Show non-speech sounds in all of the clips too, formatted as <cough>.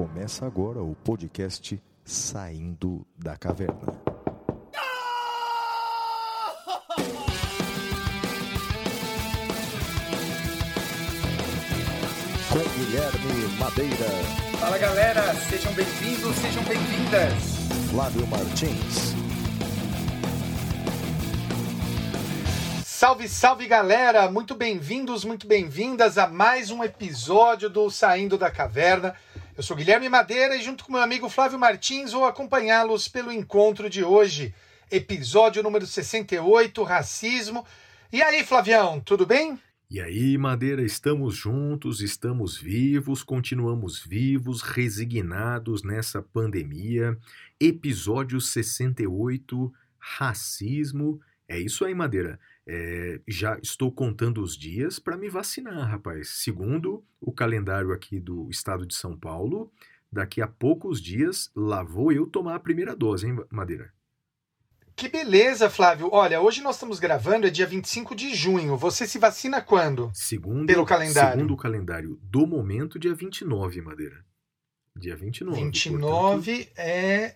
Começa agora o podcast Saindo da Caverna. Com Guilherme Madeira, Fala galera, sejam bem-vindos, sejam bem-vindas. Flávio Martins, Salve, salve galera, muito bem-vindos, muito bem-vindas a mais um episódio do Saindo da Caverna. Eu sou Guilherme Madeira e junto com meu amigo Flávio Martins vou acompanhá-los pelo encontro de hoje, episódio número 68, racismo. E aí, Flavião, tudo bem? E aí, Madeira, estamos juntos, estamos vivos, continuamos vivos, resignados nessa pandemia. Episódio 68, racismo. É isso aí, Madeira. É, já estou contando os dias para me vacinar, rapaz. Segundo o calendário aqui do estado de São Paulo, daqui a poucos dias lá vou eu tomar a primeira dose, hein, Madeira? Que beleza, Flávio. Olha, hoje nós estamos gravando, é dia 25 de junho. Você se vacina quando? Segundo, Pelo calendário. Segundo o calendário do momento, dia 29, Madeira. Dia 29. 29 é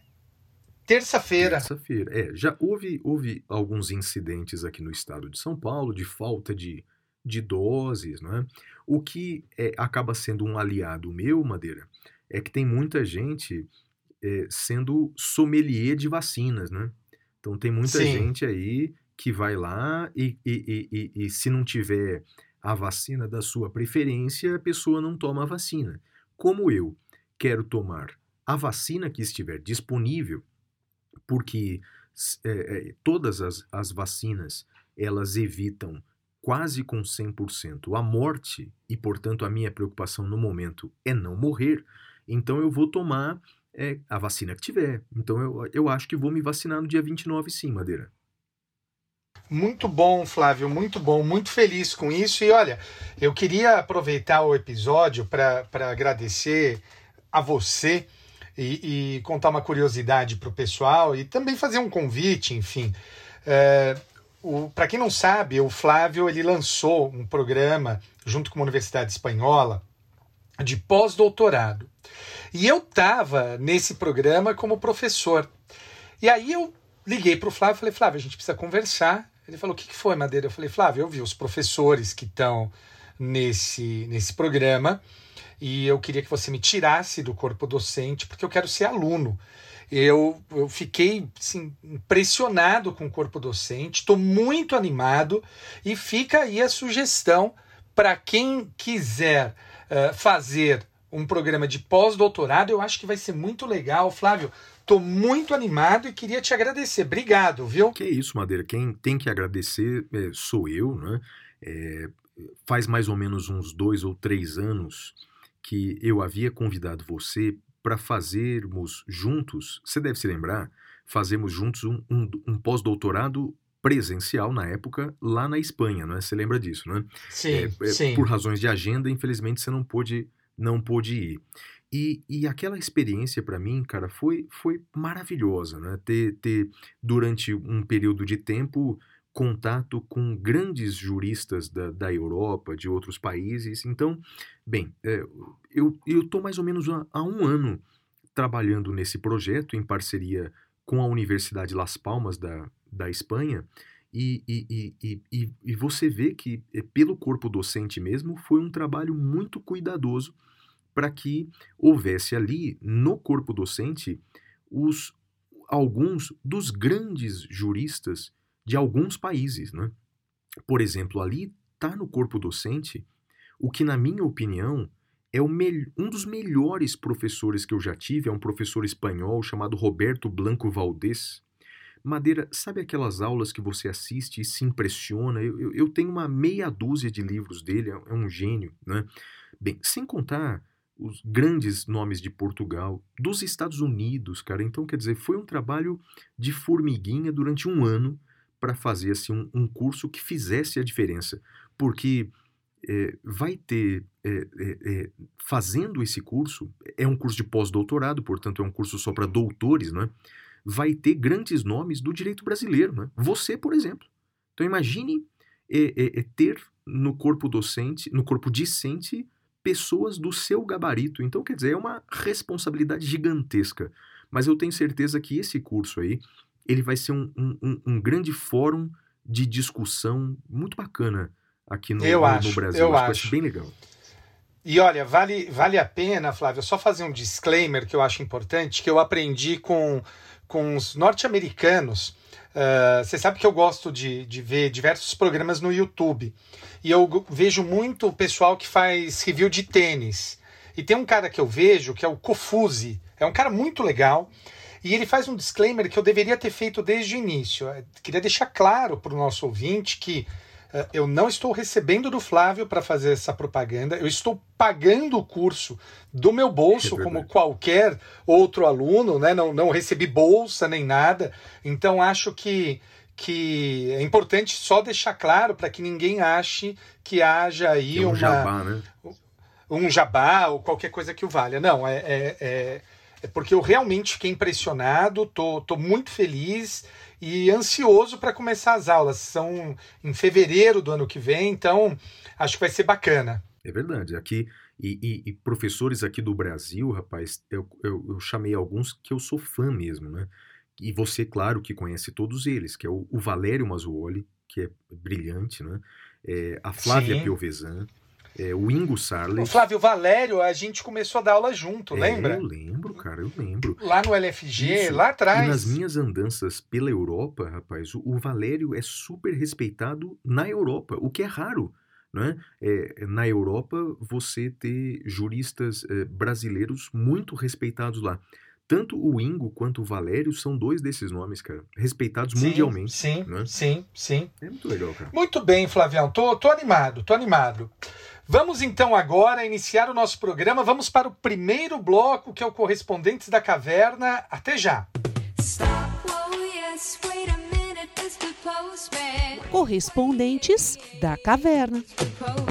terça-feira. Terça-feira. É, já houve, houve alguns incidentes aqui no estado de São Paulo de falta de, de doses, né? O que é, acaba sendo um aliado meu, Madeira, é que tem muita gente é, sendo sommelier de vacinas, né? Então tem muita Sim. gente aí que vai lá e, e, e, e, e se não tiver a vacina da sua preferência, a pessoa não toma a vacina. Como eu quero tomar a vacina que estiver disponível, porque é, é, todas as, as vacinas elas evitam quase com 100% a morte e, portanto, a minha preocupação no momento é não morrer, então eu vou tomar é, a vacina que tiver. Então eu, eu acho que vou me vacinar no dia 29 sim, Madeira. Muito bom, Flávio, muito bom, muito feliz com isso. E olha, eu queria aproveitar o episódio para agradecer a você e, e contar uma curiosidade para o pessoal e também fazer um convite, enfim. É, para quem não sabe, o Flávio ele lançou um programa junto com uma universidade espanhola de pós-doutorado. E eu estava nesse programa como professor. E aí eu liguei para o Flávio e falei, Flávio, a gente precisa conversar. Ele falou, o que, que foi, Madeira? Eu falei, Flávio, eu vi os professores que estão nesse, nesse programa e eu queria que você me tirasse do corpo docente porque eu quero ser aluno. Eu, eu fiquei assim, impressionado com o corpo docente, estou muito animado e fica aí a sugestão para quem quiser uh, fazer um programa de pós-doutorado, eu acho que vai ser muito legal. Flávio, estou muito animado e queria te agradecer. Obrigado, viu? Que isso, Madeira. Quem tem que agradecer é, sou eu, né? É, faz mais ou menos uns dois ou três anos que eu havia convidado você para fazermos juntos, você deve se lembrar, fazemos juntos um, um, um pós-doutorado presencial na época lá na Espanha, né? Você lembra disso, né? Sim, é, é, sim. Por razões de agenda, infelizmente você não pôde, não pôde ir. E, e aquela experiência para mim, cara, foi, foi maravilhosa, né? Ter, ter durante um período de tempo contato com grandes juristas da, da Europa, de outros países. Então, bem, é, eu estou mais ou menos há, um ano trabalhando nesse projeto em parceria com a Universidade Las Palmas da, da Espanha. E, e, e, e, e você vê que, pelo corpo docente mesmo, foi um trabalho muito cuidadoso para que houvesse ali, no corpo docente, os alguns dos grandes juristas de alguns países. Né? Por exemplo, ali está no corpo docente o que, na minha opinião, é um dos melhores professores que eu já tive, é um professor espanhol chamado Roberto Blanco Valdés. Madeira, sabe aquelas aulas que você assiste e se impressiona? Eu, eu, eu tenho uma meia dúzia de livros dele, é, é um gênio, né? Bem, sem contar os grandes nomes de Portugal, dos Estados Unidos, cara. Então, quer dizer, foi um trabalho de formiguinha durante um ano para fazer assim, um, um, curso que fizesse a diferença. Porque é, vai ter, é, é, fazendo esse curso, é um curso de pós-doutorado, portanto é um curso só para doutores, né? vai ter grandes nomes do direito brasileiro. Né? Você, por exemplo. Então imagine ter no corpo docente, no corpo discente, pessoas do seu gabarito. Então, quer dizer, é uma responsabilidade gigantesca. Mas eu tenho certeza que esse curso aí, ele vai ser um, um, um grande fórum de discussão muito bacana aqui no, eu no, acho, no Brasil. Eu acho, acho. bem legal. E olha, vale, vale a pena, Flávio, só fazer um disclaimer que eu acho importante, que eu aprendi com, com os norte-americanos. Uh, você sabe que eu gosto de, de ver diversos programas no YouTube. E eu vejo muito o pessoal que faz review de tênis. E tem um cara que eu vejo que é o Kofuzi. É um cara muito legal. E ele faz um disclaimer que eu deveria ter feito desde o início. Eu queria deixar claro para o nosso ouvinte que uh, eu não estou recebendo do Flávio para fazer essa propaganda. Eu estou pagando o curso do meu bolso, É como qualquer outro aluno. Né? Não, não recebi bolsa nem nada. Então acho que que é importante só deixar claro para que ninguém ache que haja aí É um uma, jabá, né? um jabá ou qualquer coisa que o valha. Não, é, é, é, é porque eu realmente fiquei impressionado, tô, tô muito feliz e ansioso para começar as aulas. São em fevereiro do ano que vem, então acho que vai ser bacana. É verdade. Aqui, e, e- e professores aqui do Brasil, rapaz, eu, eu, eu chamei alguns que eu sou fã mesmo, né? E você, claro, que conhece todos eles, que é o, o Valério Mazzuoli, que é brilhante, né? É, a Flávia Sim. Piovesan, é, o Ingo Sarli. O Flávio Valério, a gente começou a dar aula junto, É, lembra? Eu lembro, cara, eu lembro. Lá no LFG, Isso. lá E atrás. nas minhas andanças pela Europa, rapaz, o, o Valério é super respeitado na Europa, o que é raro. Né? É, na Europa, você ter juristas eh, brasileiros muito respeitados lá. Tanto o Ingo quanto o Valério são dois desses nomes, cara, respeitados Sim, mundialmente. Sim, né? sim, sim. É muito legal, cara. Muito bem, Flavião. Tô, tô animado, tô animado. Vamos então agora iniciar o nosso programa. Vamos para o primeiro bloco, que é o Correspondentes da Caverna. Até já. Oh. Correspondentes da Caverna. Oh.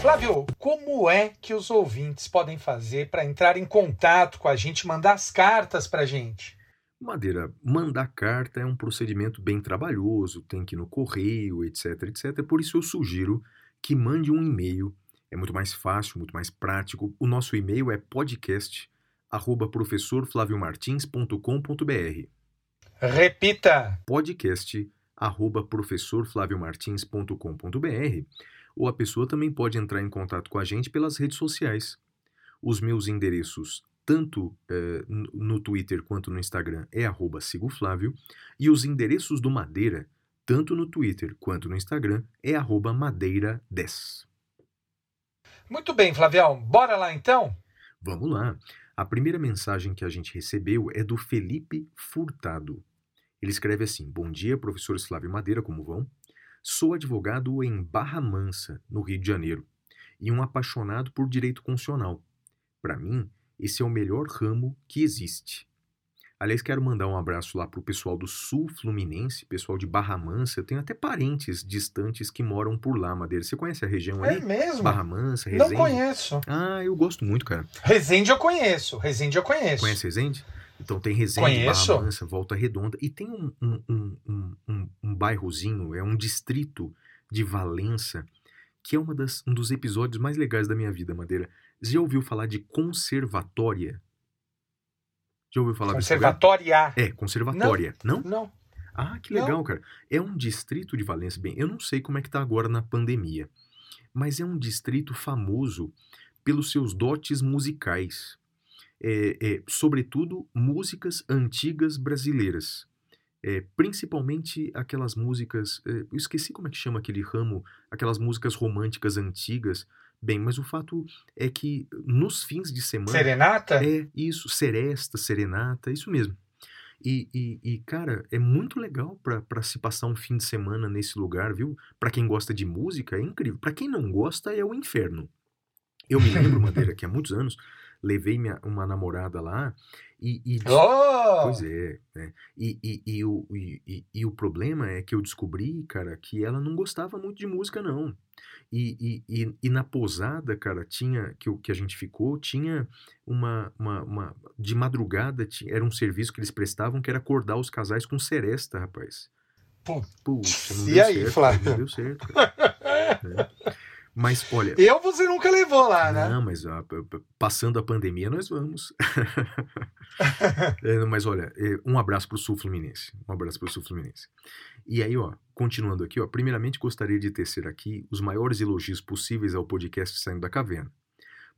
Flávio, como é que os ouvintes podem fazer para entrar em contato com a gente, mandar as cartas para a gente? Madeira, mandar carta é um procedimento bem trabalhoso, tem que ir no correio, etc, etc. Por isso eu sugiro que mande um e-mail. É muito mais fácil, muito mais prático. O nosso e-mail é podcast arroba professorflaviomartins.com.br Repita. podcast arroba professorflaviomartins.com.br ou a pessoa também pode entrar em contato com a gente pelas redes sociais. Os meus endereços, tanto eh, no- Twitter quanto no Instagram, é arroba sigoflávio, e os endereços do Madeira, tanto no Twitter quanto no Instagram, é arroba madeira10. Muito bem, Flavião. Bora lá então? Vamos lá. A primeira mensagem que a gente recebeu é do Felipe Furtado. Ele escreve assim: Bom dia, professor Flávio Madeira, como vão? Sou advogado em Barra Mansa, no Rio de Janeiro, e um apaixonado por direito constitucional. Para mim, esse é o melhor ramo que existe. Aliás, quero mandar um abraço lá pro pessoal do Sul Fluminense, pessoal de Barra Mansa. Eu tenho até parentes distantes que moram por lá, Madeira. Você conhece a região É ali? mesmo? Barra Mansa, Não Resende? conheço. Ah, eu gosto muito, cara. Resende eu conheço. Resende eu conheço. Conhece Resende? Então tem Resende, Conheço. Barra Mansa, Volta Redonda. E tem um, um, um, um, um, um bairrozinho, é um distrito de Valença, que é uma das, um dos episódios mais legais da minha vida, Madeira. Você já ouviu falar de conservatória? Já ouviu falar? Conservatória. É, conservatória. Não? Não. Ah, que Não. legal, cara. É um distrito de Valença. Bem, eu não sei como é que tá agora na pandemia, mas é um distrito famoso pelos seus dotes musicais. É, é, sobretudo, músicas antigas brasileiras. É, principalmente aquelas músicas. é, eu esqueci como é que chama aquele ramo, aquelas músicas românticas antigas. Bem, mas o fato é que nos fins de semana. Serenata? É, isso, seresta, serenata, isso mesmo. E, e, e, cara, é muito legal pra pra se passar um fim de semana nesse lugar, viu? Pra quem gosta de música, é incrível. Pra quem não gosta, é o inferno. Eu me lembro, Madeira, que há muitos anos levei minha, uma namorada lá e. e Oh! Pois é, né? E, e, e, o, e- e o problema é que eu descobri, cara, que ela não gostava muito de música, não. E, e, e, e na posada, cara, tinha, que, o- que a gente ficou, tinha uma, uma, uma- De madrugada, ti- era um serviço que eles prestavam que era acordar os casais com seresta, rapaz. Putz, Puxa, não E deu aí, certo, Flávio? Não deu certo. cara. <laughs> É. Mas olha, Eu você nunca levou lá, né? Não, mas ah, p- p- passando a pandemia, nós vamos. <laughs> É, mas olha, é, um abraço pro Sul Fluminense. Um abraço pro Sul Fluminense. E aí, ó, continuando aqui, ó, primeiramente gostaria de tecer aqui os maiores elogios possíveis ao podcast Saindo da Caverna.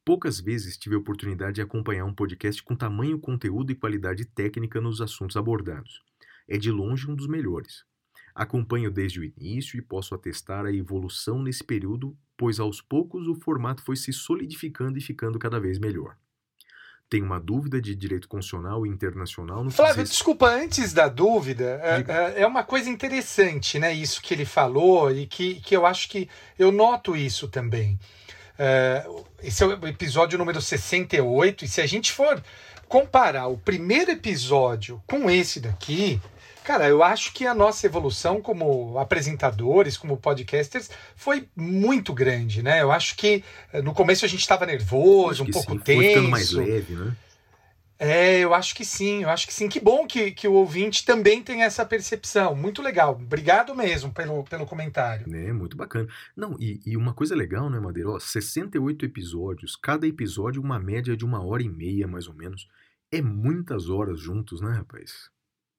Poucas vezes tive a oportunidade de acompanhar um podcast com tamanho conteúdo e qualidade técnica nos assuntos abordados. É de longe um dos melhores. Acompanho desde o início e posso atestar a evolução nesse período, pois aos poucos o formato foi se solidificando e ficando cada vez melhor. Tenho uma dúvida de direito constitucional e internacional no Flávio, diz- desculpa, antes da dúvida, é- é, é uma coisa interessante, né? Isso que ele falou e que, que eu acho que eu noto isso também. É, esse é o episódio número 68, e se a gente for comparar o primeiro episódio com esse daqui, cara, eu acho que a nossa evolução como apresentadores, como podcasters, foi muito grande, né? Eu acho que eh, no começo a gente estava nervoso, um pouco sim, tenso. Foi ficando mais leve, né? É, eu acho que sim, eu acho que sim. Que bom que, que o ouvinte também tem essa percepção. Muito legal. Obrigado mesmo pelo, pelo comentário. Né, muito bacana. Não, e, e uma coisa legal, né, Madeira? Ó, 68 episódios, cada episódio uma média de uma hora e meia, mais ou menos. É muitas horas juntos, né, rapaz?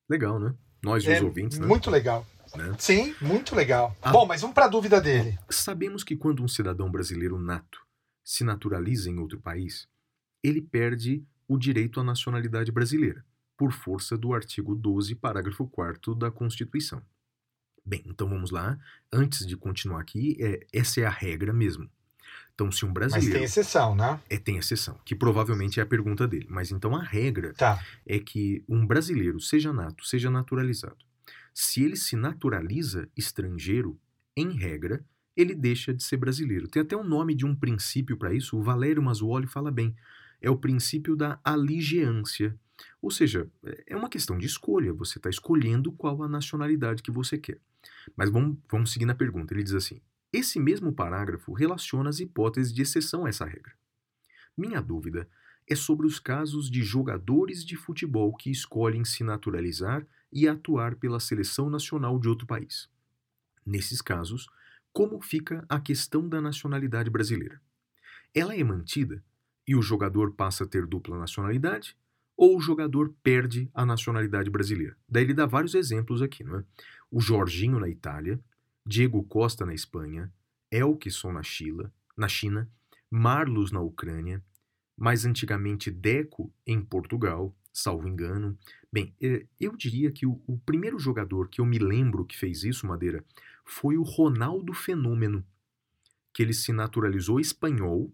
Legal, né? Nós e os É ouvintes, né? muito legal. Né? Sim, muito legal. Ah. Bom, mas vamos para a dúvida dele. Sabemos que quando um cidadão brasileiro nato se naturaliza em outro país, ele perde o direito à nacionalidade brasileira, por força do artigo 12, parágrafo 4 da Constituição. Bem, então vamos lá. Antes de continuar aqui, é, essa é a regra mesmo. Então, se um Mas brasileiro. tem exceção, né? É, tem exceção, que provavelmente é a pergunta dele. Mas então a regra Tá. é que um brasileiro, seja nato, seja naturalizado, se ele se naturaliza estrangeiro, em regra, ele deixa de ser brasileiro. Tem até o nome de um princípio para isso, o Valério Mazuoli fala bem. É o princípio da aligeância. Ou seja, é uma questão de escolha, você está escolhendo qual a nacionalidade que você quer. Mas vamos, vamos seguir na pergunta. Ele diz assim: esse mesmo parágrafo relaciona as hipóteses de exceção a essa regra. Minha dúvida é sobre os casos de jogadores de futebol que escolhem se naturalizar e atuar pela seleção nacional de outro país. Nesses casos, como fica a questão da nacionalidade brasileira? Ela é mantida e o jogador passa a ter dupla nacionalidade? Ou o jogador perde a nacionalidade brasileira? Daí ele dá vários exemplos aqui, não é? O Jorginho na Itália, Diego Costa na Espanha, Elkson na China, na China, Marlos na Ucrânia, mais antigamente Deco em Portugal, salvo engano. Bem, eh, eu diria que o, o primeiro jogador que eu me lembro que fez isso, Madeira, foi o Ronaldo Fenômeno, que ele se naturalizou espanhol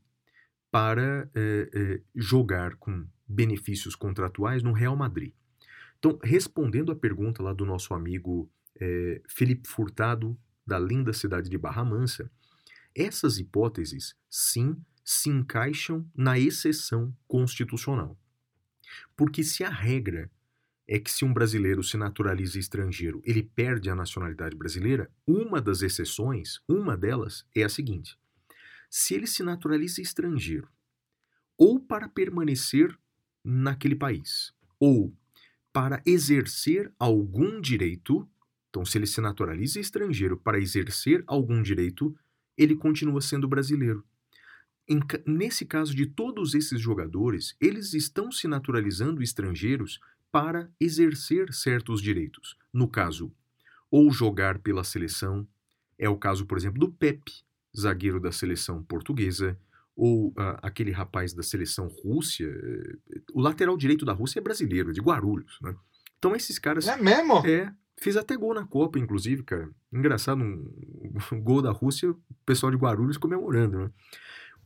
para eh, eh, jogar com benefícios contratuais no Real Madrid. Então, respondendo à pergunta lá do nosso amigo Felipe Furtado, da linda cidade de Barra Mansa, essas hipóteses, sim, se encaixam na exceção constitucional. Porque se a regra é que se um brasileiro se naturaliza estrangeiro, ele perde a nacionalidade brasileira, uma das exceções, uma delas é a seguinte: se ele se naturaliza estrangeiro, ou para permanecer naquele país, ou para exercer algum direito, então se ele se naturaliza estrangeiro para exercer algum direito, ele continua sendo brasileiro. Em nesse caso de todos esses jogadores, eles estão se naturalizando estrangeiros para exercer certos direitos. No caso, ou jogar pela seleção, é o caso, por exemplo, do Pepe, zagueiro da seleção portuguesa, ou ah, aquele rapaz da seleção Rússia. eh, O lateral direito da Rússia é brasileiro, é de Guarulhos. Né? Então esses caras. É mesmo? É, fez até gol na Copa, inclusive, cara. Engraçado, um, um gol da Rússia, o pessoal de Guarulhos comemorando, né?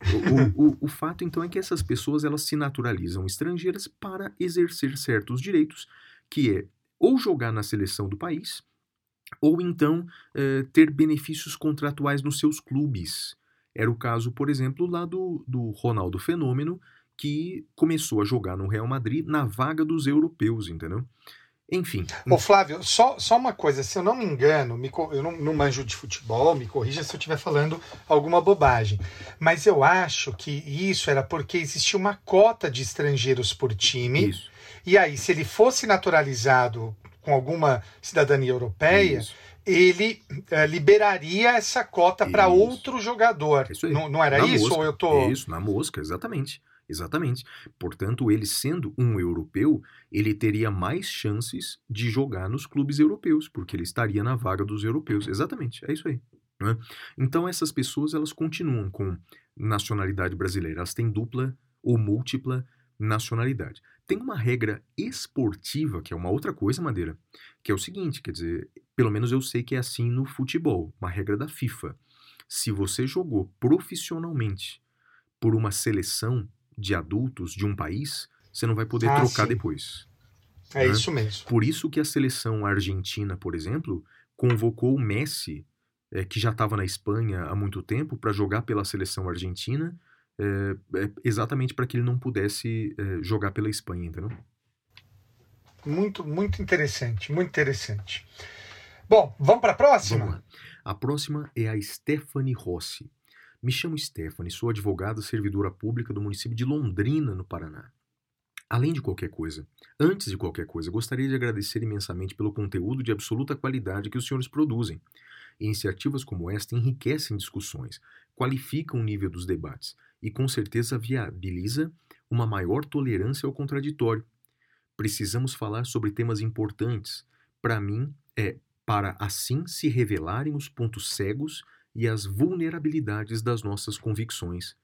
O, o, o, o fato, então, é que essas pessoas elas se naturalizam estrangeiras para exercer certos direitos, que é ou jogar na seleção do país, ou então eh, ter benefícios contratuais nos seus clubes. Era o caso, por exemplo, lá do, do Ronaldo Fenômeno, que começou a jogar no Real Madrid na vaga dos europeus, entendeu? Enfim, Ô, Flávio, só, só uma coisa, se eu não me engano, me eu não, não manjo de futebol, me corrija se eu estiver falando alguma bobagem. Mas eu acho que isso era porque existia uma cota de estrangeiros por time. isso. E aí, se ele fosse naturalizado com alguma cidadania europeia, isso. ele eh, liberaria essa cota para outro jogador. É. Não, não era Na isso? mosca. Ou eu tô. É isso, na mosca, exatamente. Exatamente. Portanto, ele sendo um europeu, ele teria mais chances de jogar nos clubes europeus, porque ele estaria na vaga dos europeus. Exatamente, é isso aí. né? Então, essas pessoas, elas continuam com nacionalidade brasileira. Elas têm dupla ou múltipla nacionalidade. Tem uma regra esportiva, que é uma outra coisa, Madeira, que é o seguinte, quer dizer, pelo menos eu sei que é assim no futebol, uma regra da FIFA. Se você jogou profissionalmente por uma seleção de adultos de um país, você não vai poder Ah, trocar sim. depois. É né? isso mesmo. Por isso que a seleção argentina, por exemplo, convocou o Messi, eh, que já estava na Espanha há muito tempo, para jogar pela seleção argentina, eh, eh, exatamente para que ele não pudesse jogar pela Espanha, entendeu? Muito, muito interessante, muito interessante. Bom, vamos para a próxima? A próxima é a Stephanie Rossi. Me chamo Stephanie, sou advogada servidora pública do município de Londrina, no Paraná. Além de qualquer coisa, antes de qualquer coisa, gostaria de agradecer imensamente pelo conteúdo de absoluta qualidade que os senhores produzem. Iniciativas como esta enriquecem discussões, qualificam o nível dos debates e com certeza viabiliza uma maior tolerância ao contraditório. Precisamos falar sobre temas importantes. Para mim, é para assim se revelarem os pontos cegos e as vulnerabilidades das nossas convicções.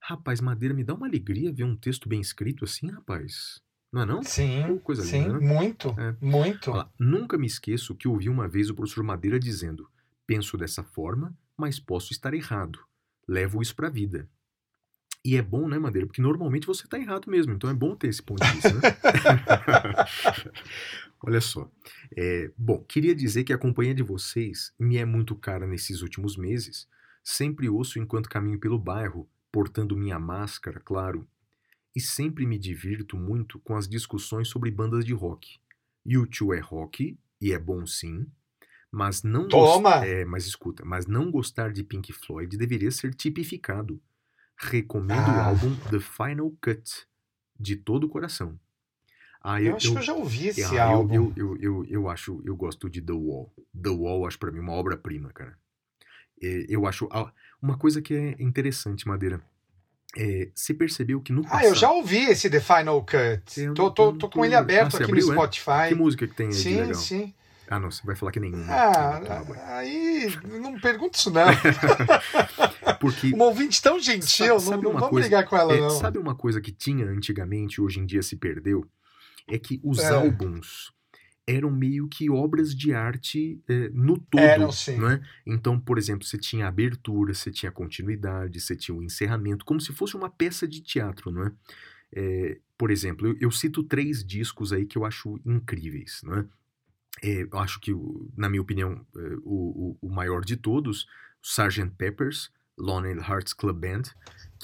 Rapaz, Madeira, me dá uma alegria ver um texto bem escrito assim, rapaz. Não é não? Sim, coisa sim, linda, né? muito, É. muito. Lá, nunca me esqueço que ouvi uma vez o professor Madeira dizendo: penso dessa forma, mas posso estar errado. Levo isso para a vida. E é bom, né, Madeira? Porque normalmente você está errado mesmo, então é bom ter esse ponto de vista, né? <laughs> Olha só. É, bom, queria dizer que a companhia de vocês me é muito cara nesses últimos meses. Sempre ouço enquanto caminho pelo bairro, portando minha máscara, claro. E sempre me divirto muito com as discussões sobre bandas de rock. U2 é rock, e é bom sim, mas não Toma! é, mas escuta, mas não gostar de Pink Floyd deveria ser tipificado. Recomendo o Ah. álbum The Final Cut, de todo o coração. Ah, eu, acho que eu já ouvi esse ah, eu- álbum. Eu, eu, eu, eu acho, eu gosto de The Wall. The Wall, acho pra mim uma obra-prima, cara. É, eu acho ah, uma coisa que é interessante, Madeira. É, você percebeu que no passado. Ah, eu já ouvi esse The Final Cut. Eu tô, tô, tô com ele Ah, aberto você aqui abriu, no é? Spotify. Que música que tem aí sim, legal? sim. Ah, não, você vai falar que nenhuma. Ah, aí não pergunta isso não. <laughs> Porque Uma ouvinte tão gentil, Sabe- sabe não, não vamos coisa? brigar com ela É, não. sabe uma coisa que tinha antigamente, hoje em dia se perdeu? É que os É. álbuns eram meio que obras de arte é, no todo. Eram, sim. não é? Então, por exemplo, você tinha a abertura, você tinha a continuidade, você tinha o encerramento, como se fosse uma peça de teatro, não é? É, por exemplo, eu, eu cito três discos aí que eu acho incríveis, não é? É, eu acho que, na minha opinião, o, o, o maior de todos, Sgt. Pepper's Lonely Hearts Club Band,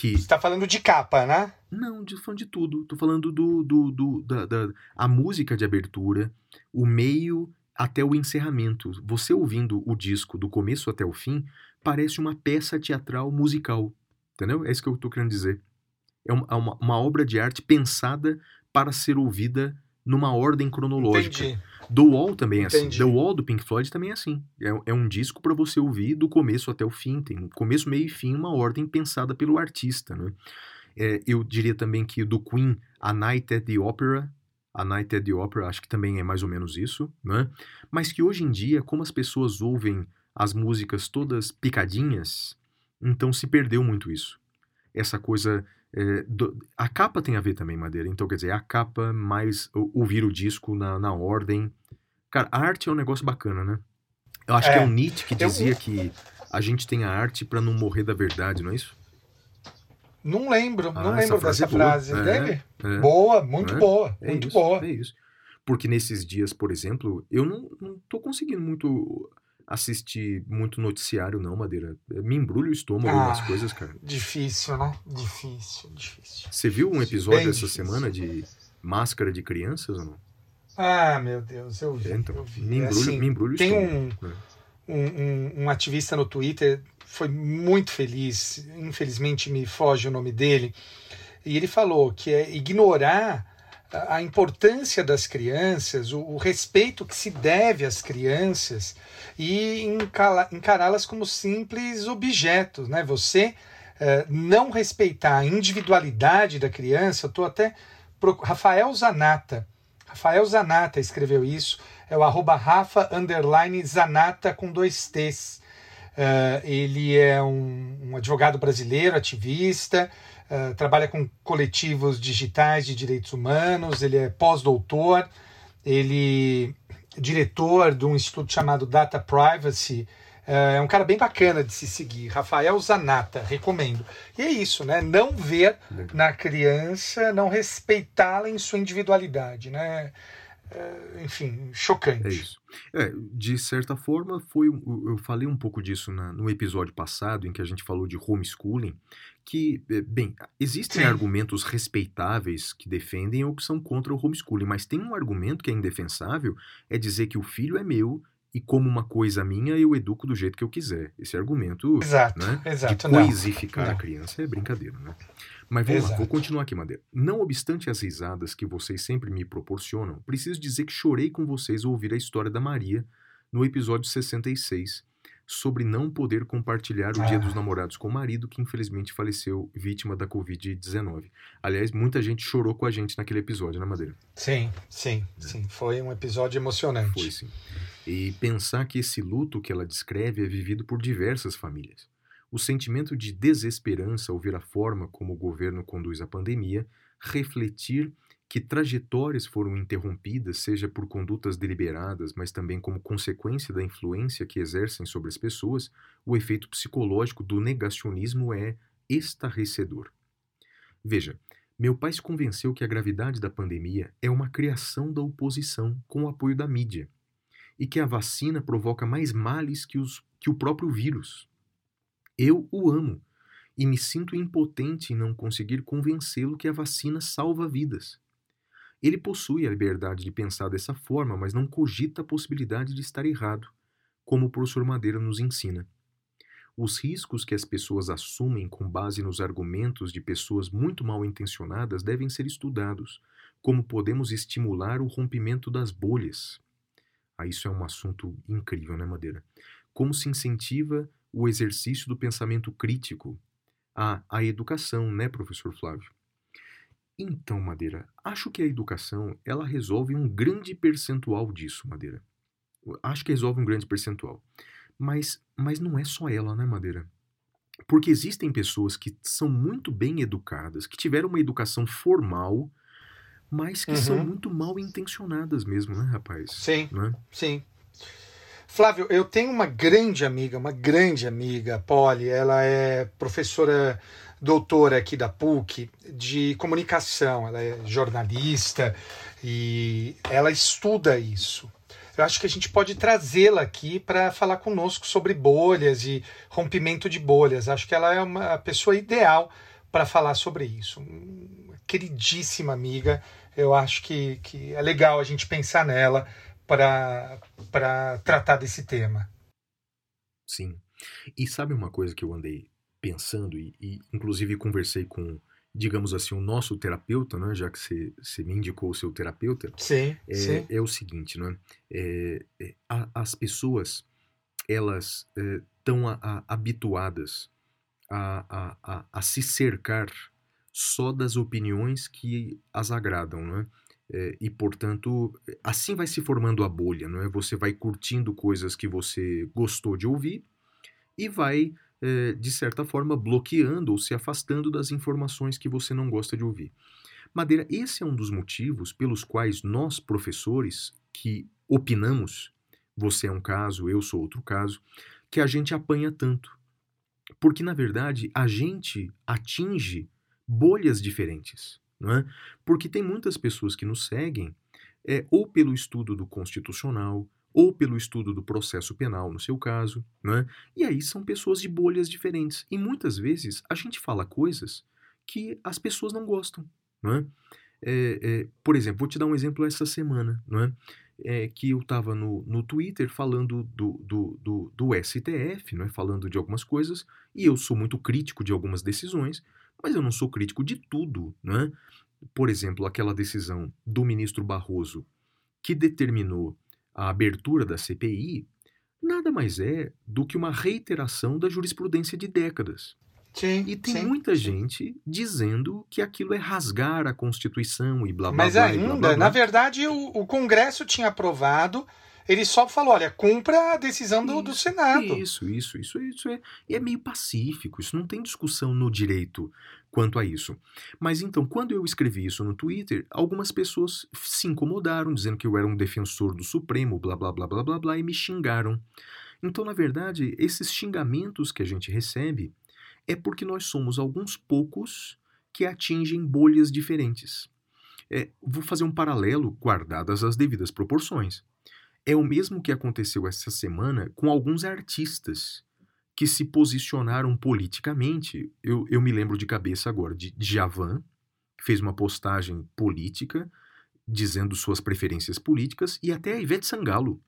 que Você tá falando de capa, né? não, de, falando de tudo. Tô falando do, do, do- da, da- a música de abertura, o meio até o encerramento. Você ouvindo o disco do começo até o fim, parece uma peça teatral musical. Entendeu? É isso que eu tô querendo dizer. É uma, é uma, uma obra de arte pensada para ser ouvida numa ordem cronológica. Entendi. The Wall também é assim. The Wall do Pink Floyd também é assim. É, é um disco para você ouvir do começo até o fim. Tem começo, meio e fim, uma ordem pensada pelo artista. Né? É, eu diria também que do Queen, A Night at the Opera. A Night at the Opera acho que também é mais ou menos isso. Né? Mas que hoje em dia, como as pessoas ouvem as músicas todas picadinhas, então se perdeu muito isso. Essa coisa. É, do- a capa tem a ver também, Madeira. Então, quer dizer, a capa mais o- ouvir o disco na, na ordem. Cara, a arte é um negócio bacana, né? Eu acho É. que é o Nietzsche que Eu- dizia que a gente tem a arte pra não morrer da verdade, não é isso? Não lembro, Ah, não lembro frase dessa é boa. frase É, dele. É, Boa, muito É, boa, é muito isso, boa. É isso. Porque nesses dias, por exemplo, eu não, não tô conseguindo muito assistir muito noticiário, não, Madeira. Me embrulha o estômago Ah. algumas coisas, cara. Difícil, né? Difícil, difícil. Você viu um episódio Bem essa difícil. semana de máscara de crianças ou não? Ah, meu Deus, eu vi. É, então, eu vi. me É embrulha, assim, me embrulha o tem estômago. um, É. um, um, um ativista no Twitter, foi muito feliz, infelizmente me foge o nome dele, e ele falou que é ignorar a a importância das crianças, o, o respeito que se deve às crianças e encará-las como simples objetos, né? Você eh, não respeitar a individualidade da criança, estou até. Rafael Zanata. Rafael Zanata escreveu isso. É o arroba Rafa Zanata com dois T's. Eh, ele é um, um advogado brasileiro, ativista, eh, trabalha com coletivos digitais de direitos humanos, ele é pós-doutor, ele diretor de um instituto chamado Data Privacy. Eh, É um cara bem bacana de se seguir. Rafael Zanata, recomendo. E é isso, né? Não ver na criança, não respeitá-la em sua individualidade, né? Eh, enfim, chocante. É isso. É, de certa forma, foi eu falei um pouco disso na- no episódio passado, em que a gente falou de homeschooling, que, é, bem, existem Sim. argumentos respeitáveis que defendem ou que são contra o homeschooling, mas tem um argumento que é indefensável, é dizer que o filho é meu e como uma coisa minha eu educo do jeito que eu quiser. Esse argumento Exato, né, exato. de Não. coisificar a Não. criança é brincadeira, né? Mas vamos lá, Exato. vou continuar aqui, Madeira. Não obstante as risadas que vocês sempre me proporcionam, preciso dizer que chorei com vocês ao ouvir a história da Maria no episódio 66, sobre não poder compartilhar o Dia Ah. dos Namorados com o marido, que infelizmente faleceu vítima da Covid-19. Aliás, muita gente chorou com a gente naquele episódio, né, Madeira? Sim, sim, sim. Foi um episódio emocionante. Foi sim. E pensar que esse luto que ela descreve é vivido por diversas famílias. O sentimento de desesperança ao ver a forma como o governo conduz a pandemia, refletir que trajetórias foram interrompidas, seja por condutas deliberadas, mas também como consequência da influência que exercem sobre as pessoas, o efeito psicológico do negacionismo é estarrecedor. Veja, meu pai se convenceu que a gravidade da pandemia é uma criação da oposição com o apoio da mídia e que a vacina provoca mais males que, os, que o próprio vírus. Eu o amo e me sinto impotente em não conseguir convencê-lo que a vacina salva vidas. Ele possui a liberdade de pensar dessa forma, mas não cogita a possibilidade de estar errado, como o professor Madeira nos ensina. Os riscos que as pessoas assumem com base nos argumentos de pessoas muito mal intencionadas devem ser estudados, como podemos estimular o rompimento das bolhas. Ah, isso é um assunto incrível, né, Madeira? Como se incentiva o exercício do pensamento crítico? A, a educação, né, professor Flávio? Então, Madeira, acho que a educação ela resolve um grande percentual disso, Madeira. Acho que resolve um grande percentual. Mas, mas não é só ela, né, Madeira? Porque existem pessoas que são muito bem educadas, que tiveram uma educação formal, mas que são Uhum. muito mal intencionadas mesmo, né, rapaz? Sim, Né? sim. Flávio, eu tenho uma grande amiga, uma grande amiga, Polly, ela é professora doutora aqui da PUC de comunicação, ela é jornalista e ela estuda isso. Eu acho que a gente pode trazê-la aqui para falar conosco sobre bolhas e rompimento de bolhas. Acho que ela é uma pessoa ideal para falar sobre isso. Queridíssima amiga, eu acho que, que é legal a gente pensar nela para tratar desse tema. Sim. E sabe uma coisa que eu andei pensando e, e inclusive conversei com, digamos assim, o nosso terapeuta, né, já que você, você me indicou o seu terapeuta, Sim, é, sim. é o seguinte, né? É, é, a- as pessoas elas estão habituadas a, a, a, a se cercar só das opiniões que as agradam, né? É, e portanto assim vai se formando a bolha, não é? Você vai curtindo coisas que você gostou de ouvir e vai é, de certa forma bloqueando ou se afastando das informações que você não gosta de ouvir. Madeira, esse é um dos motivos pelos quais nós professores que opinamos, você é um caso, eu sou outro caso, que a gente apanha tanto. Porque, na verdade, a gente atinge bolhas diferentes. Não é? Porque tem muitas pessoas que nos seguem, é, ou pelo estudo do constitucional, ou pelo estudo do processo penal, no seu caso, não é? e aí são pessoas de bolhas diferentes. E muitas vezes a gente fala coisas que as pessoas não gostam. Não é? É, por exemplo, vou te dar um exemplo essa semana, não é? Que eu estava no, no Twitter falando do, do, do, do STF, não é? falando de algumas coisas, e eu sou muito crítico de algumas decisões, mas eu não sou crítico de tudo. Não é? por exemplo, aquela decisão do ministro Barroso que determinou a abertura da CPI, nada mais é do que uma reiteração da jurisprudência de décadas. Sim, E tem sim, muita sim. gente dizendo que aquilo é rasgar a Constituição e blá blá Mas blá. blá, ainda, blá, blá. na verdade, o, o Congresso tinha aprovado, ele só falou: olha, cumpra a decisão do, do Isso, Senado. Isso, isso, isso, isso é, é meio pacífico, isso não tem discussão no direito quanto a isso. Mas então, quando eu escrevi isso no Twitter, algumas pessoas se incomodaram, dizendo que eu era um defensor do Supremo, blá blá blá blá blá blá, e me xingaram. Então, na verdade, esses xingamentos que a gente recebe é porque nós somos alguns poucos que atingem bolhas diferentes. É, vou fazer um paralelo, guardadas as devidas proporções. É o mesmo que aconteceu essa semana com alguns artistas que se posicionaram politicamente. Eu, eu me lembro de cabeça agora de Djavan, que fez uma postagem política dizendo suas preferências políticas, e até a Ivete Sangalo.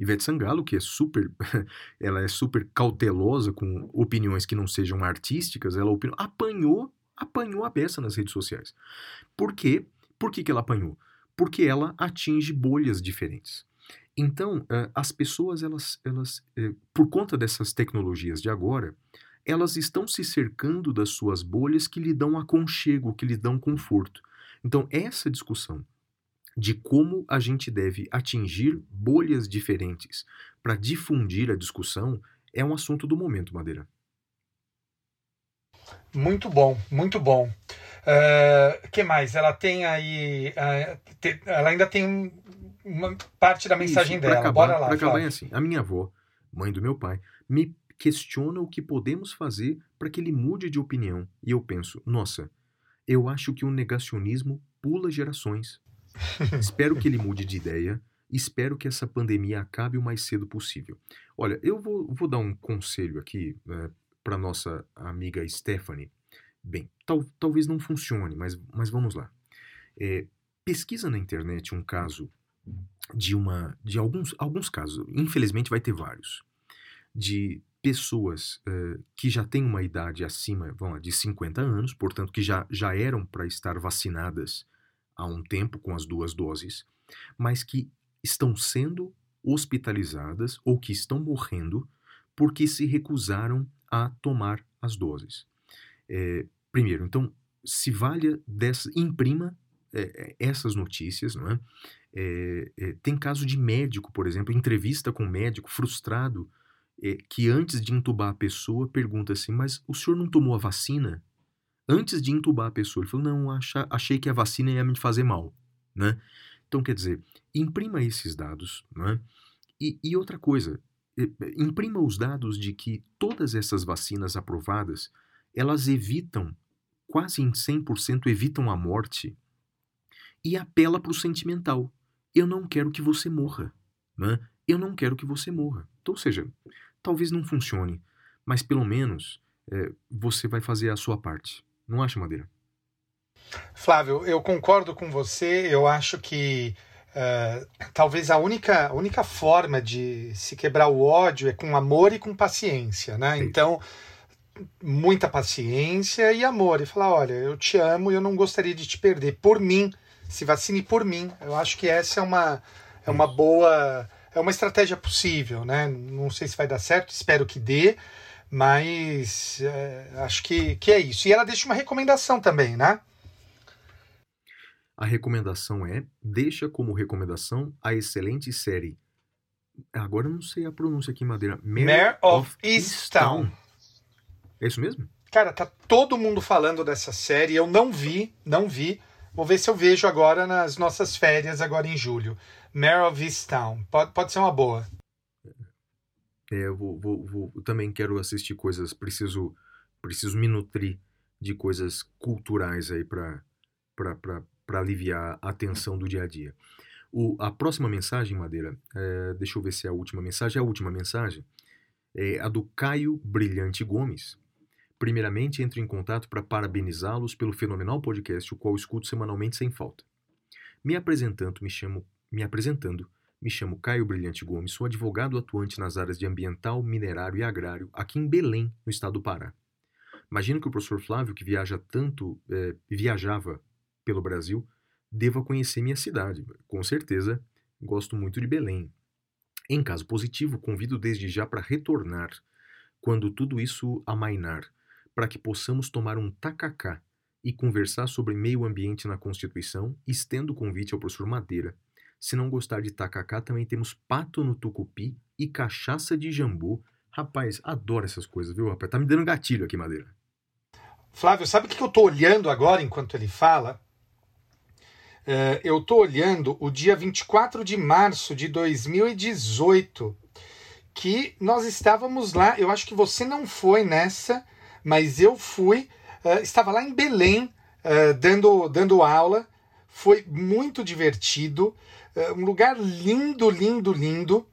Ivete Sangalo, que é super, <laughs> ela é super cautelosa com opiniões que não sejam artísticas, ela apanhou, apanhou a beça nas redes sociais. Por quê? Por que, que ela apanhou? Porque ela atinge bolhas diferentes. Então, eh, as pessoas, elas, elas eh, por conta dessas tecnologias de agora, elas estão se cercando das suas bolhas que lhe dão aconchego, que lhe dão conforto. Então, essa discussão de como a gente deve atingir bolhas diferentes para difundir a discussão é um assunto do momento, Madeira. Muito bom, muito bom. O que mais? Ela tem aí. eh, te- ela ainda tem uma parte da mensagem Isso, dela. acabar, Bora lá. pra acabar é assim. A minha avó, mãe do meu pai, me questiona o que podemos fazer para que ele mude de opinião. E eu penso, nossa, eu acho que o negacionismo pula gerações. <laughs> espero que ele mude de ideia. Espero que essa pandemia acabe o mais cedo possível. Olha, eu vou, vou dar um conselho aqui para nossa amiga Stephanie. Bem, tal- talvez não funcione, mas, mas vamos lá. É, pesquisa na internet um caso de uma de alguns alguns casos infelizmente vai ter vários de pessoas eh, que já têm uma idade acima vamos lá, de 50 anos portanto que já já eram para estar vacinadas há um tempo com as duas doses mas que estão sendo hospitalizadas ou que estão morrendo porque se recusaram a tomar as doses. Eh, primeiro então se valha dessa imprima eh, essas notícias não é é, é, tem caso de médico, por exemplo, entrevista com um médico frustrado, é, que antes de entubar a pessoa pergunta assim: Mas o senhor não tomou a vacina? Antes de entubar a pessoa, ele falou: Não, acha- achei que a vacina ia me fazer mal. Né? Então, quer dizer, imprima esses dados. Né? E, e outra coisa, é, é, imprima os dados de que todas essas vacinas aprovadas elas evitam, quase em 100%, evitam a morte e apela para o sentimental eu não quero que você morra, né? Eu não quero que você morra. Então, ou seja, talvez não funcione, mas pelo menos é, você vai fazer a sua parte. Não acha, Madeira? Flávio, eu concordo com você. Eu acho que eh, talvez a única, a única forma de se quebrar o ódio é com amor e com paciência, né? Sim. Então, muita paciência e amor. E falar, olha, eu te amo e eu não gostaria de te perder. Por mim, se vacine por mim. Eu acho que essa é uma, é uma boa... É uma estratégia possível, né? Não sei se vai dar certo, espero que dê, mas eh, acho que, que é isso. E ela deixa uma recomendação também, né? A recomendação é: deixa como recomendação a excelente série. Agora eu não sei a pronúncia aqui, Madeira. Mare of Easttown. É isso mesmo? Cara, tá todo mundo falando dessa série. Eu não vi, não vi. Vou ver se eu vejo agora nas nossas férias, agora em julho. Mare of Easttown. Pode, pode ser uma boa. É, eu vou, vou- vou- eu também quero assistir coisas, preciso, preciso me nutrir de coisas culturais aí para aliviar a tensão do dia a dia. O, a próxima mensagem, Madeira, é, deixa eu ver se é a última mensagem. É a última mensagem é a do Caio Brilhante Gomes. Primeiramente, entre em contato para parabenizá-los pelo fenomenal podcast, o qual escuto semanalmente sem falta. Me apresentando, me chamo, me apresentando, me chamo Caio Brilhante Gomes, sou advogado atuante nas áreas de ambiental, minerário e agrário, aqui em Belém, no estado do Pará. Imagino que o professor Flávio, que viaja tanto, eh, viajava pelo Brasil, deva conhecer minha cidade. Com certeza, gosto muito de Belém. Em caso positivo, convido desde já para retornar quando tudo isso amainar, para que possamos tomar um tacacá e conversar sobre meio ambiente na Constituição, estendo o convite ao professor Madeira. Se não gostar de tacacá, também temos pato no tucupi e cachaça de jambu. Rapaz, adoro essas coisas, viu, rapaz? Tá me dando gatilho aqui, Madeira. Flávio, sabe o que eu estou olhando agora enquanto ele fala? É, eu estou olhando o dia 24 de março de 2018, que nós estávamos lá. Eu acho que você não foi nessa, mas eu fui. é, estava lá em Belém, é, dando, dando aula. Foi muito divertido. é, um lugar lindo, lindo, lindo.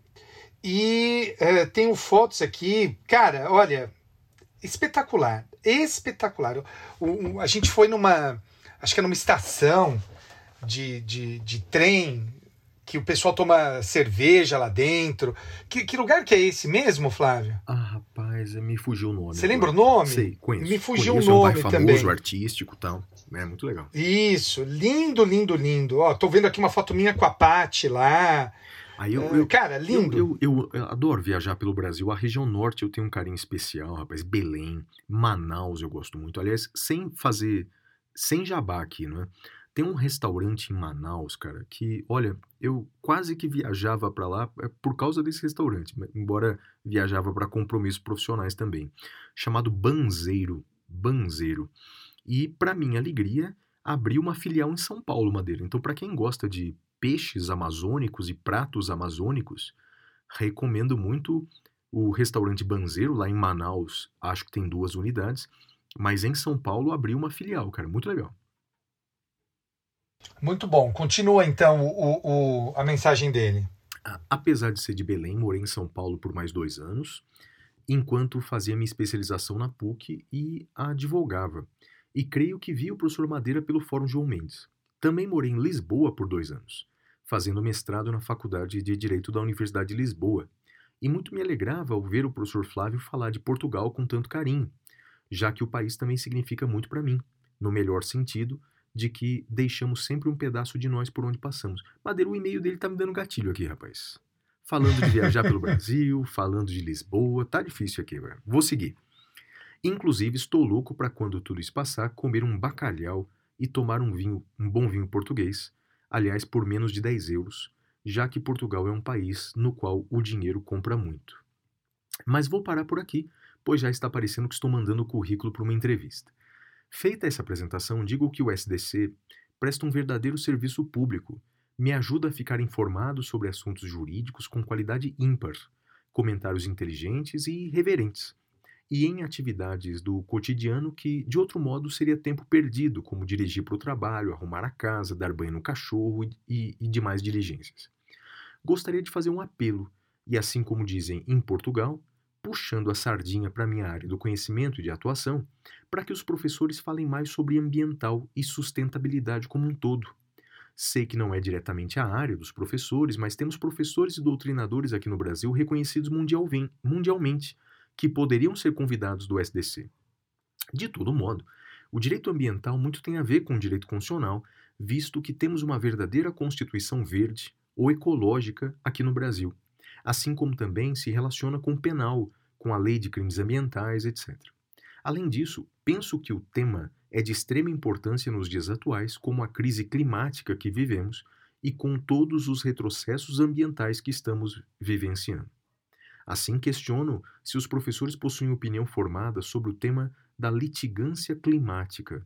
E tenho fotos aqui. Cara, olha, espetacular. Espetacular. O- o- a gente foi numa. Acho que é numa estação de, de, de trem que o pessoal toma cerveja lá dentro. Que, que lugar que é esse mesmo, Flávio? Ah, rapaz, me fugiu o nome. Você lembra o nome? Sei, conheço. Me fugiu conheço, o é um nome bairro famoso, também. artístico e tal. É muito legal. Isso, lindo, lindo, lindo. Ó, tô vendo aqui uma foto minha com a Paty lá. Aí eu, É, eu, cara, lindo. Eu, eu- eu adoro viajar pelo Brasil. A região norte eu tenho um carinho especial, rapaz. Belém, Manaus eu gosto muito. Aliás, sem fazer, sem jabá aqui, não é? Tem um restaurante em Manaus, cara, que, olha, eu quase que viajava pra lá é, por causa desse restaurante, embora viajava para compromissos profissionais também, chamado Banzeiro, Banzeiro. E para minha alegria, abriu uma filial em São Paulo, Madeira. Então, para quem gosta de peixes amazônicos e pratos amazônicos, recomendo muito o restaurante Banzeiro lá em Manaus. Acho que tem duas unidades, mas em São Paulo abriu uma filial, cara, muito legal. Muito bom. Continua então o, o- a mensagem dele. A- Apesar de ser de Belém, morei em São Paulo por mais dois anos, enquanto fazia minha especialização na PUC e advogava. E creio que vi o professor Madeira pelo Fórum João Mendes. Também morei em Lisboa por dois anos, fazendo mestrado na Faculdade de Direito da Universidade de Lisboa. E muito me alegrava ao ver o professor Flávio falar de Portugal com tanto carinho, já que o país também significa muito para mim, no melhor sentido, de que deixamos sempre um pedaço de nós por onde passamos. Madeira, o e-mail dele tá me dando gatilho aqui, rapaz. Falando de viajar pelo <laughs> Brasil, falando de Lisboa, tá difícil aqui, velho. Vou seguir. Inclusive, estou louco para quando tudo isso passar, comer um bacalhau e tomar um vinho, um bom vinho português, aliás, por menos de 10 euros, já que Portugal é um país no qual o dinheiro compra muito. Mas vou parar por aqui, pois já está parecendo que estou mandando o currículo para uma entrevista. Feita essa apresentação, digo que o SDC presta um verdadeiro serviço público, me ajuda a ficar informado sobre assuntos jurídicos com qualidade ímpar, comentários inteligentes e irreverentes, e em atividades do cotidiano que, de outro modo, seria tempo perdido, como dirigir para o trabalho, arrumar a casa, dar banho no cachorro e, e demais diligências. Gostaria de fazer um apelo, e assim como dizem em Portugal, puxando a sardinha para minha área do conhecimento e de atuação, para que os professores falem mais sobre ambiental e sustentabilidade como um todo. Sei que não é diretamente a área dos professores, mas temos professores e doutrinadores aqui no Brasil reconhecidos mundialmente que poderiam ser convidados do SDC. De todo modo, o direito ambiental muito tem a ver com o direito constitucional, visto que temos uma verdadeira Constituição verde ou ecológica aqui no Brasil, assim como também se relaciona com o penal, com a lei de crimes ambientais, etc. Além disso, penso que o tema é de extrema importância nos dias atuais, como a crise climática que vivemos e com todos os retrocessos ambientais que estamos vivenciando. Assim, questiono se os professores possuem opinião formada sobre o tema da litigância climática,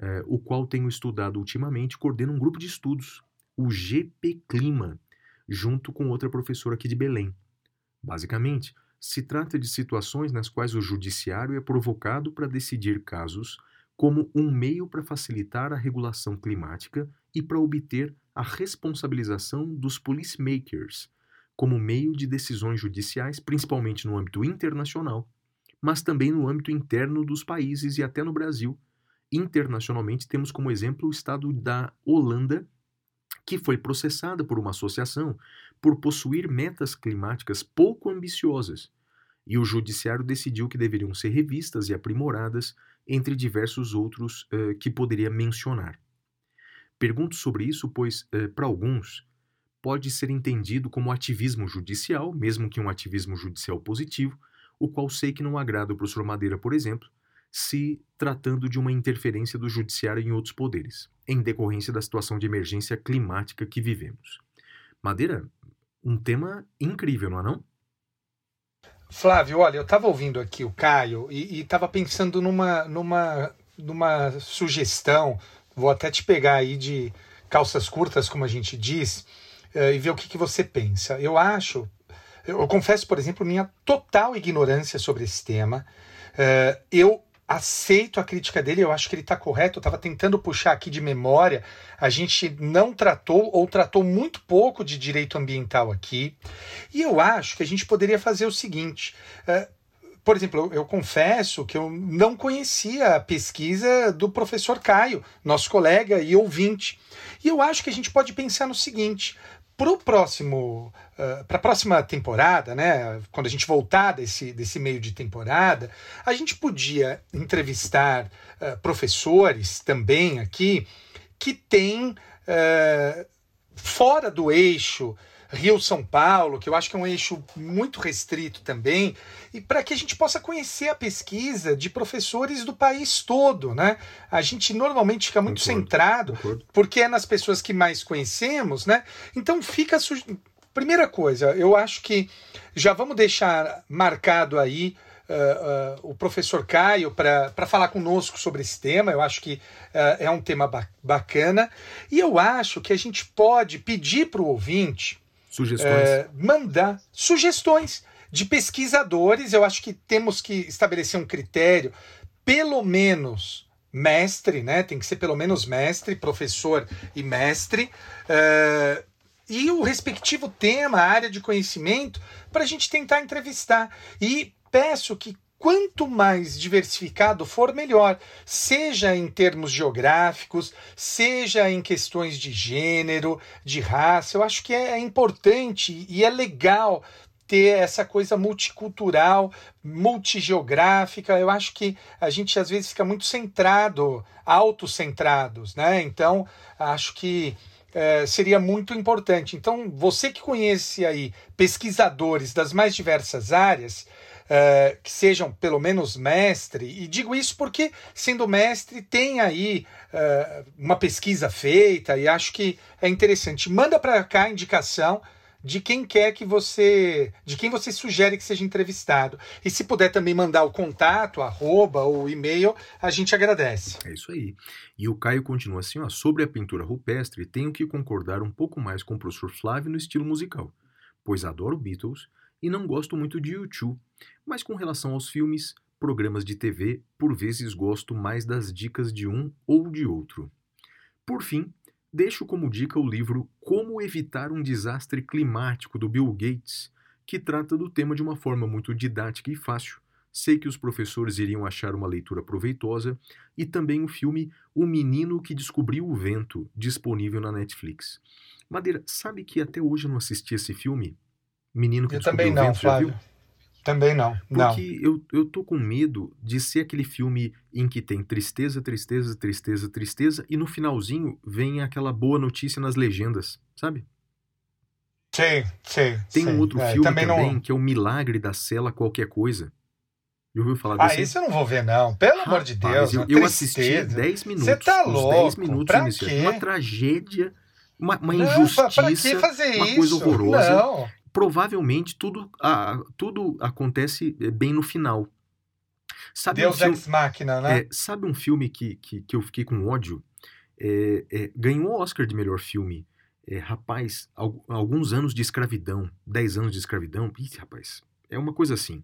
eh, o qual tenho estudado ultimamente, coordeno um grupo de estudos, o GP Clima, junto com outra professora aqui de Belém. Basicamente, se trata de situações nas quais o judiciário é provocado para decidir casos como um meio para facilitar a regulação climática e para obter a responsabilização dos policymakers, como meio de decisões judiciais, principalmente no âmbito internacional, mas também no âmbito interno dos países e até no Brasil. Internacionalmente, temos como exemplo o estado da Holanda, que foi processada por uma associação por possuir metas climáticas pouco ambiciosas, e o judiciário decidiu que deveriam ser revistas e aprimoradas, entre diversos outros eh, que poderia mencionar. Pergunto sobre isso, pois, eh, para alguns, pode ser entendido como ativismo judicial, mesmo que um ativismo judicial positivo, o qual sei que não agrada o professor Madeira, por exemplo, se tratando de uma interferência do judiciário em outros poderes, em decorrência da situação de emergência climática que vivemos. Madeira, um tema incrível, não é não? Flávio, olha, eu estava ouvindo aqui o Caio e estava pensando numa, numa, numa sugestão. Vou até te pegar aí de calças curtas, como a gente diz, eh, e ver o que, que você pensa. Eu acho, eu, confesso, por exemplo, minha total ignorância sobre esse tema. Eh, eu aceito a crítica dele, eu acho que ele está correto. Eu estava tentando puxar aqui de memória. A gente não tratou ou tratou muito pouco de direito ambiental aqui. E eu acho que a gente poderia fazer o seguinte. eh, por exemplo, eu, eu confesso que eu não conhecia a pesquisa do professor Caio, nosso colega e ouvinte. E eu acho que a gente pode pensar no seguinte: para o próximo, para a próxima temporada, né, quando a gente voltar desse, desse meio de temporada, a gente podia entrevistar eh, professores também aqui que têm eh, fora do eixo Rio-São Paulo, que eu acho que é um eixo muito restrito também, e para que a gente possa conhecer a pesquisa de professores do país todo, né? A gente normalmente fica muito Concordo, centrado concordo. porque é nas pessoas que mais conhecemos, né? Então fica. su- Primeira coisa, eu acho que já vamos deixar marcado aí ah, ah, o professor Caio para falar conosco sobre esse tema. Eu acho que ah, é um tema ba- bacana. E eu acho que a gente pode pedir para o ouvinte Sugestões? é, mandar sugestões de pesquisadores. Eu acho que temos que estabelecer um critério, pelo menos mestre, né? Tem que ser pelo menos mestre, professor e mestre. é, e o respectivo tema, área de conhecimento, para a gente tentar entrevistar. E peço que quanto mais diversificado for, melhor. Seja em termos geográficos, seja em questões de gênero, de raça. Eu acho que é importante e é legal ter essa coisa multicultural, multigeográfica. Eu acho que a gente às vezes fica muito centrado, autocentrados, né? Então, acho que eh, seria muito importante. Então, você que conhece aí pesquisadores das mais diversas áreas, eh, que sejam pelo menos mestre, e digo isso porque, sendo mestre, tem aí eh, uma pesquisa feita e acho que é interessante. Manda para cá a indicação de quem quer que você, de quem você sugere que seja entrevistado. E se puder também mandar o contato, arroba ou e-mail, a gente agradece. É isso aí. E o Caio continua assim, ó, sobre a pintura rupestre, tenho que concordar um pouco mais com o professor Flávio no estilo musical, pois adoro Beatles e não gosto muito de U2, mas com relação aos filmes, programas de TV, por vezes gosto mais das dicas de um ou de outro. Por fim, deixo como dica o livro Como Evitar um Desastre Climático do Bill Gates, que trata do tema de uma forma muito didática e fácil. Sei que os professores iriam achar uma leitura proveitosa e também o filme O Menino que Descobriu o Vento, disponível na Netflix. Madeira, sabe que até hoje eu não assisti esse filme? Menino que Eu também não? Flávio. Também não. Não. Porque eu, eu tô com medo de ser aquele filme em que tem tristeza, tristeza, tristeza, tristeza, e no finalzinho vem aquela boa notícia nas legendas, sabe? Sei, sei. Tem sei. um outro É, filme também também, não. que é o Milagre da Cela Qualquer Coisa. Já ouviu falar Ah, desse? esse eu não vou ver, não. Pelo amor de Rapaz, Deus. eu, eu assisti tristeza. 10 minutos. Você tá louco? 10 minutos Pra iniciais. quê? Uma tragédia, uma, uma Não, injustiça. pra, pra que fazer uma isso? coisa horrorosa. Não. Provavelmente tudo, ah, tudo acontece eh, bem no final. Sabe um Deus filme- ex máquina, né? É, sabe um filme que, que, que eu fiquei com ódio? É, é, ganhou o Oscar de melhor filme. É, rapaz, al- alguns anos de escravidão, 10 anos de escravidão. Ih, rapaz, é uma coisa assim.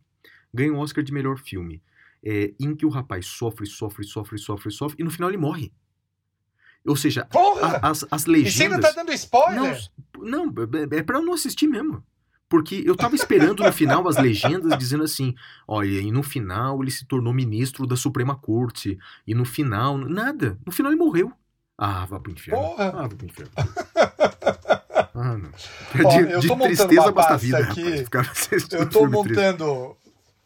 Ganhou o Oscar de melhor filme. É, em que o rapaz sofre, sofre, sofre, sofre, sofre, e no final ele morre. Ou seja, a- as, as e você legendas. ainda tá dando spoiler? Não, não, é é pra eu não assistir mesmo. Porque eu tava esperando no final as legendas dizendo assim: olha, e no final ele se tornou ministro da Suprema Corte. E no final. Nada. No final ele morreu. Ah, vá pro inferno. Porra. Ah, vá pro inferno. <laughs> Ah, não. Ó, de eu de tô montando tristeza basta vida, aqui. rapaz. Eu tô montando.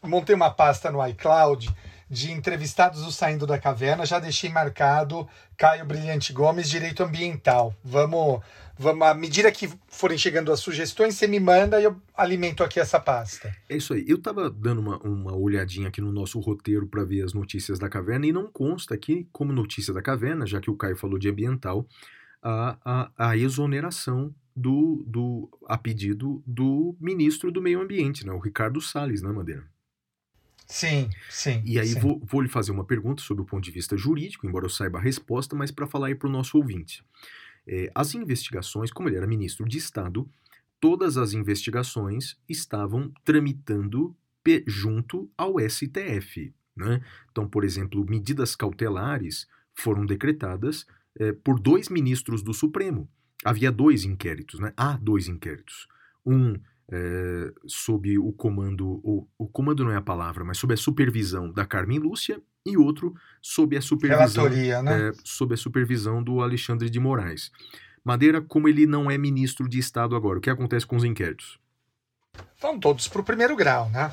Montei uma pasta no iCloud de entrevistados do Saindo da Caverna. Já deixei marcado Caio Brilhante Gomes, Direito Ambiental. Vamos, vamos à medida que forem chegando as sugestões, você me manda e eu alimento aqui essa pasta. É isso aí. Eu tava dando uma, uma olhadinha aqui no nosso roteiro para ver as notícias da caverna e não consta aqui, como notícia da caverna, já que o Caio falou de ambiental, a, a, a exoneração do, do a pedido do ministro do Meio Ambiente, né, o Ricardo Salles, né, Madeira? Sim, sim. E aí sim. vou, vou lhe fazer uma pergunta sobre o ponto de vista jurídico, embora eu saiba a resposta, mas para falar aí para o nosso ouvinte. É, as investigações, como ele era ministro de Estado, todas as investigações estavam tramitando junto ao STF. Né? Então, por exemplo, medidas cautelares foram decretadas é, por dois ministros do Supremo. Havia dois inquéritos, né? há dois inquéritos. Um é, sob o comando, o comando não é a palavra, mas sob a supervisão da Carmen Lúcia, e outro sob a supervisão, né? é, sob a supervisão do Alexandre de Moraes. Madeira, como ele não é ministro de Estado agora, o que acontece com os inquéritos? Vão todos para o primeiro grau, né?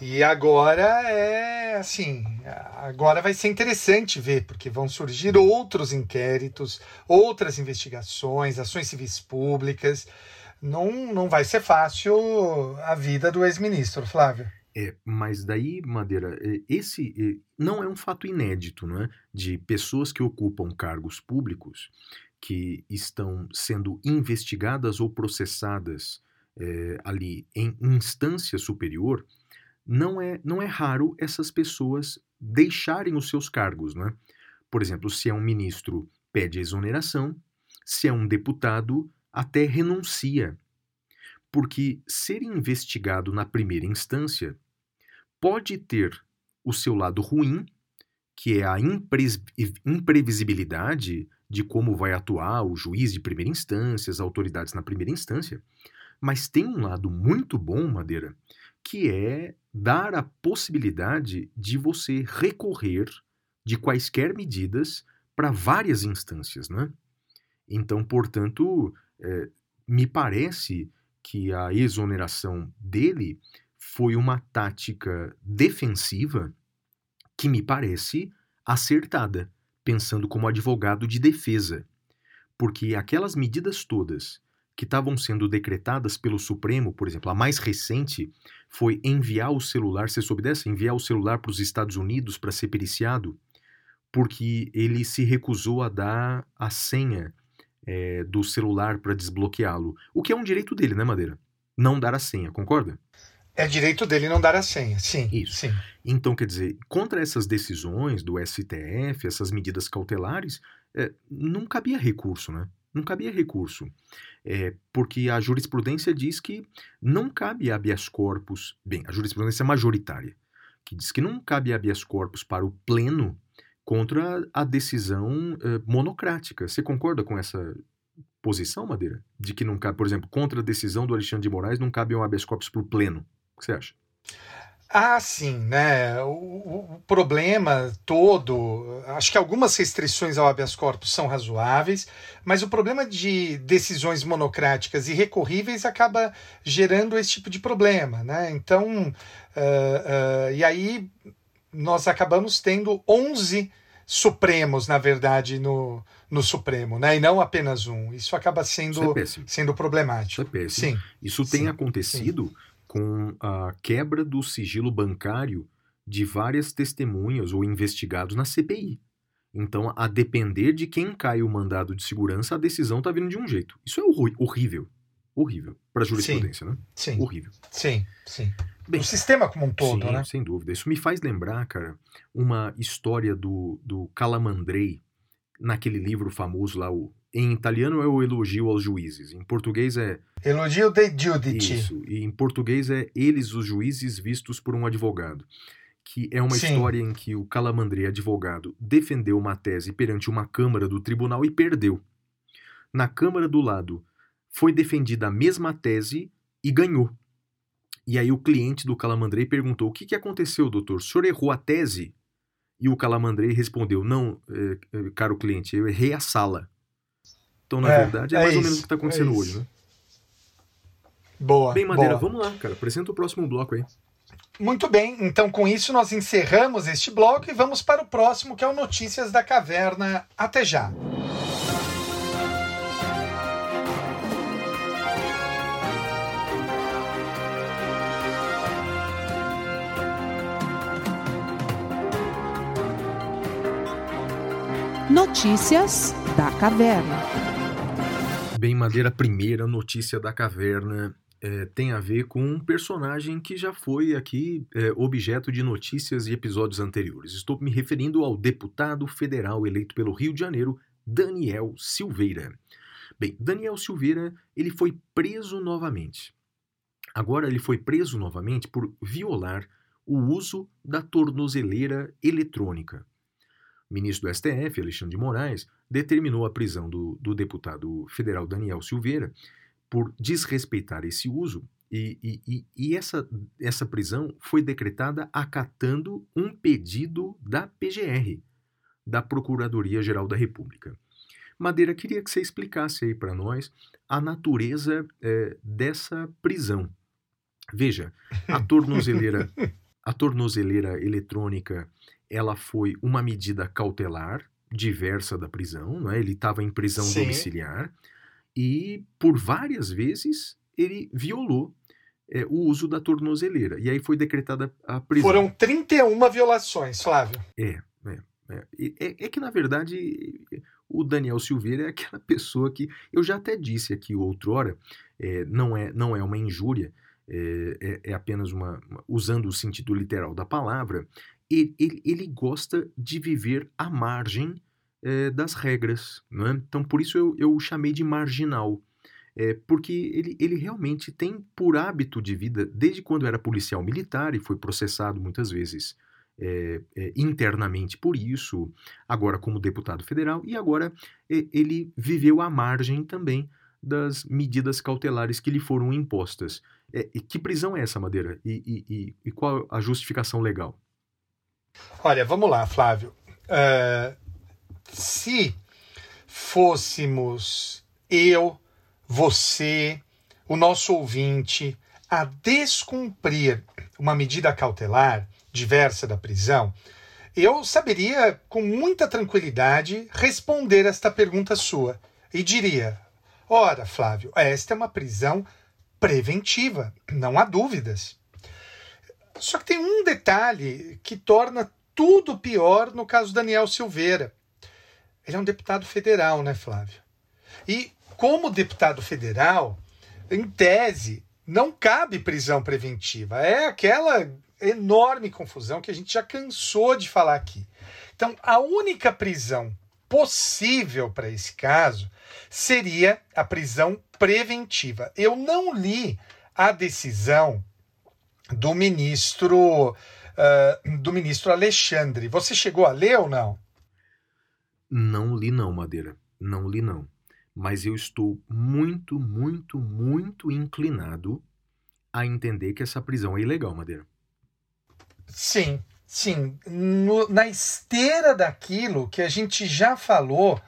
E agora é assim, agora vai ser interessante ver, porque vão surgir outros inquéritos, outras investigações, ações civis públicas. Não, não vai ser fácil a vida do ex-ministro, Flávio. É, mas daí, Madeira, é, esse é, não é um fato inédito, não é? De pessoas que ocupam cargos públicos que estão sendo investigadas ou processadas é, ali em instância superior, não é, não é raro essas pessoas deixarem os seus cargos, não é? Por exemplo, se é um ministro, pede exoneração, se é um deputado, até renuncia. Porque ser investigado na primeira instância pode ter o seu lado ruim, que é a imprevisibilidade de como vai atuar o juiz de primeira instância, as autoridades na primeira instância, mas tem um lado muito bom, Madeira, que é dar a possibilidade de você recorrer de quaisquer medidas para várias instâncias, né? Então, portanto, é, me parece que a exoneração dele foi uma tática defensiva que me parece acertada, pensando como advogado de defesa. Porque aquelas medidas todas que estavam sendo decretadas pelo Supremo, por exemplo, a mais recente foi enviar o celular, você soube dessa? Enviar o celular para os Estados Unidos para ser periciado, porque ele se recusou a dar a senha é, do celular para desbloqueá-lo. O que é um direito dele, né, Madeira? Não dar a senha, concorda? É direito dele não dar a senha, sim. Isso. Sim. Então, quer dizer, contra essas decisões do STF, essas medidas cautelares, é, não cabia recurso, né? Não cabia recurso. É, porque a jurisprudência diz que não cabe habeas corpus. Bem, a jurisprudência majoritária, que diz que não cabe habeas corpus para o pleno contra a decisão eh, monocrática. Você concorda com essa posição, Madeira? De que não cabe, por exemplo, contra a decisão do Alexandre de Moraes, não cabe um habeas corpus para o pleno. O que você acha? Ah, sim, né? O, o- problema todo, acho que algumas restrições ao habeas corpus são razoáveis, mas o problema de decisões monocráticas e recorríveis acaba gerando esse tipo de problema, né? Então, ah, ah, e aí nós acabamos tendo 11 Supremos, na verdade, no, no Supremo, né? E não apenas um. Isso acaba Isso é sendo, sendo problemático. Isso é péssimo. Sim. Isso tem Sim, acontecido com a quebra do sigilo bancário de várias testemunhas ou investigados na CPI. Então, a depender de quem cai o mandado de segurança, a decisão está vindo de um jeito. Isso é horrível. Horrível. Para a jurisprudência, né? Sim, Horrível. sim, sim. Bem, o sistema como um todo, Sim, né? sem dúvida. Isso me faz lembrar, cara, uma história do, do Calamandrei, naquele livro famoso lá, o, em italiano é o Elogio aos Juízes, em português é Elogio de Giudici. isso, e em português é Eles os Juízes Vistos por um Advogado, que é uma Sim. história em que o Calamandrei, advogado, defendeu uma tese perante uma Câmara do Tribunal e perdeu. Na Câmara do lado, foi defendida a mesma tese e ganhou. E aí o cliente do Calamandrei perguntou: O que, que aconteceu, doutor? O senhor errou a tese? E o Calamandrei respondeu: Não, eh, eh, caro cliente, eu errei a sala. Então, na É, verdade, é, é mais ou isso, menos o que está é acontecendo isso. hoje, né? Boa. Bem, Madeira, boa. vamos lá, cara. Apresenta o próximo bloco aí. Muito bem, então com isso nós encerramos este bloco e vamos para o próximo, que é o Notícias da Caverna. Até já! Notícias da Caverna. Bem, Madeira, a primeira notícia da caverna é, tem a ver com um personagem que já foi aqui é, objeto de notícias e episódios anteriores. Estou me referindo ao deputado federal eleito pelo Rio de Janeiro, Daniel Silveira. Bem, Daniel Silveira ele foi preso novamente. Agora ele foi preso novamente por violar o uso da tornozeleira eletrônica. Ministro do STF, Alexandre de Moraes, determinou a prisão do, do deputado federal Daniel Silveira por desrespeitar esse uso. E, e, e, essa, essa prisão foi decretada acatando um pedido da PGR, da Procuradoria-Geral da República. Madeira, queria que você explicasse aí para nós a natureza eh, dessa prisão. Veja, a tornozeleira, <laughs> a tornozeleira eletrônica, ela foi uma medida cautelar diversa da prisão, não é? Ele estava em prisão Sim. domiciliar e por várias vezes ele violou é, o uso da tornozeleira. E aí foi decretada a prisão. Foram 31 violações, Flávio. É, é, é. É, é que, na verdade, o Daniel Silveira é aquela <laughs> pessoa que eu já até disse aqui outrora, é, não, é, não é uma injúria, é, é, é apenas uma- usando o sentido literal da palavra, ele, ele, gosta de viver à margem é, das regras. É? Então, por isso eu, eu o chamei de marginal. É, porque ele, ele realmente tem por hábito de vida, desde quando era policial militar e foi processado muitas vezes é, é, internamente por isso, agora como deputado federal, e agora ele viveu à margem também das medidas cautelares que lhe foram impostas. Que prisão é essa, Madeira? E, e- e- e qual a justificação legal? Olha, vamos lá, Flávio. Ah, se fôssemos eu, você, o nosso ouvinte, a descumprir uma medida cautelar diversa da prisão, eu saberia com muita tranquilidade responder esta pergunta sua e diria: ora, Flávio, esta é uma prisão preventiva, não há dúvidas. Só que tem um detalhe que torna tudo pior no caso Daniel Silveira. Ele é um deputado federal, né, Flávio? E como deputado federal, em tese, não cabe prisão preventiva. É aquela enorme confusão que a gente já cansou de falar aqui. Então, a única prisão possível para esse caso seria a prisão preventiva. Eu não li a decisão do ministro ah, do ministro Alexandre. Você chegou a ler ou não? Não li não, Madeira. Não li não. Mas eu estou muito, muito, muito inclinado a entender que essa prisão é ilegal, Madeira. Sim, sim. No- na esteira daquilo que a gente já falou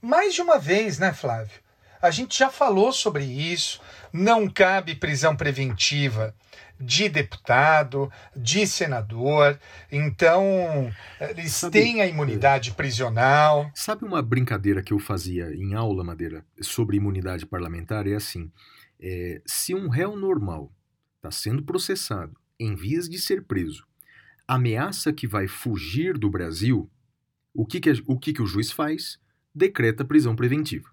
mais de uma vez, né, Flávio? A gente já falou sobre isso. Não cabe prisão preventiva de deputado, de senador. Então, eles Sabe, têm a imunidade prisional. Sabe uma brincadeira que eu fazia em aula, Madeira, sobre imunidade parlamentar? É assim: é, se um réu normal está sendo processado em vias de ser preso, ameaça que vai fugir do Brasil, o que, que, o, que, que o juiz faz? Decreta prisão preventiva.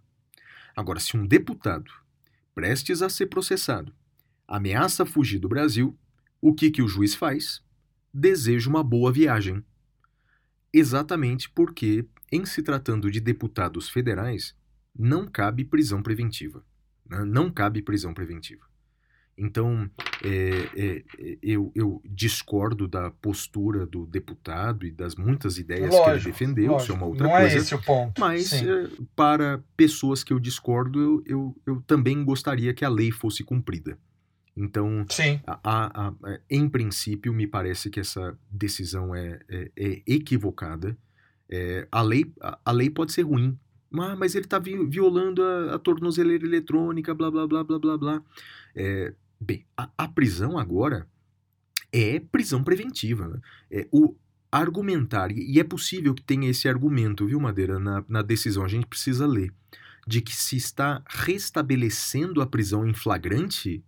Agora, se um deputado, prestes a ser processado, ameaça fugir do Brasil, o que, que o juiz faz? Deseja uma boa viagem. Exatamente porque, em se tratando de deputados federais, não cabe prisão preventiva. né? Não cabe prisão preventiva. Então, é, é, é, eu, eu discordo da postura do deputado e das muitas ideias que ele Lógico, defendeu, isso é uma outra não coisa. é esse o ponto. Mas eh, para pessoas que eu discordo, eu, eu, eu também gostaria que a lei fosse cumprida. Então, Sim. a- a- a- em princípio, me parece que essa decisão é, é- é equivocada. É, a, lei, a, lei pode ser ruim, mas, mas ele está violando a, tornozeleira eletrônica, blá, blá, blá, blá, blá, blá. É, bem, a, a prisão agora é prisão preventiva. Né? É, o argumentar, e é possível que tenha esse argumento, viu, Madeira, na, na decisão, a gente precisa ler, de que se está restabelecendo a prisão em flagrante,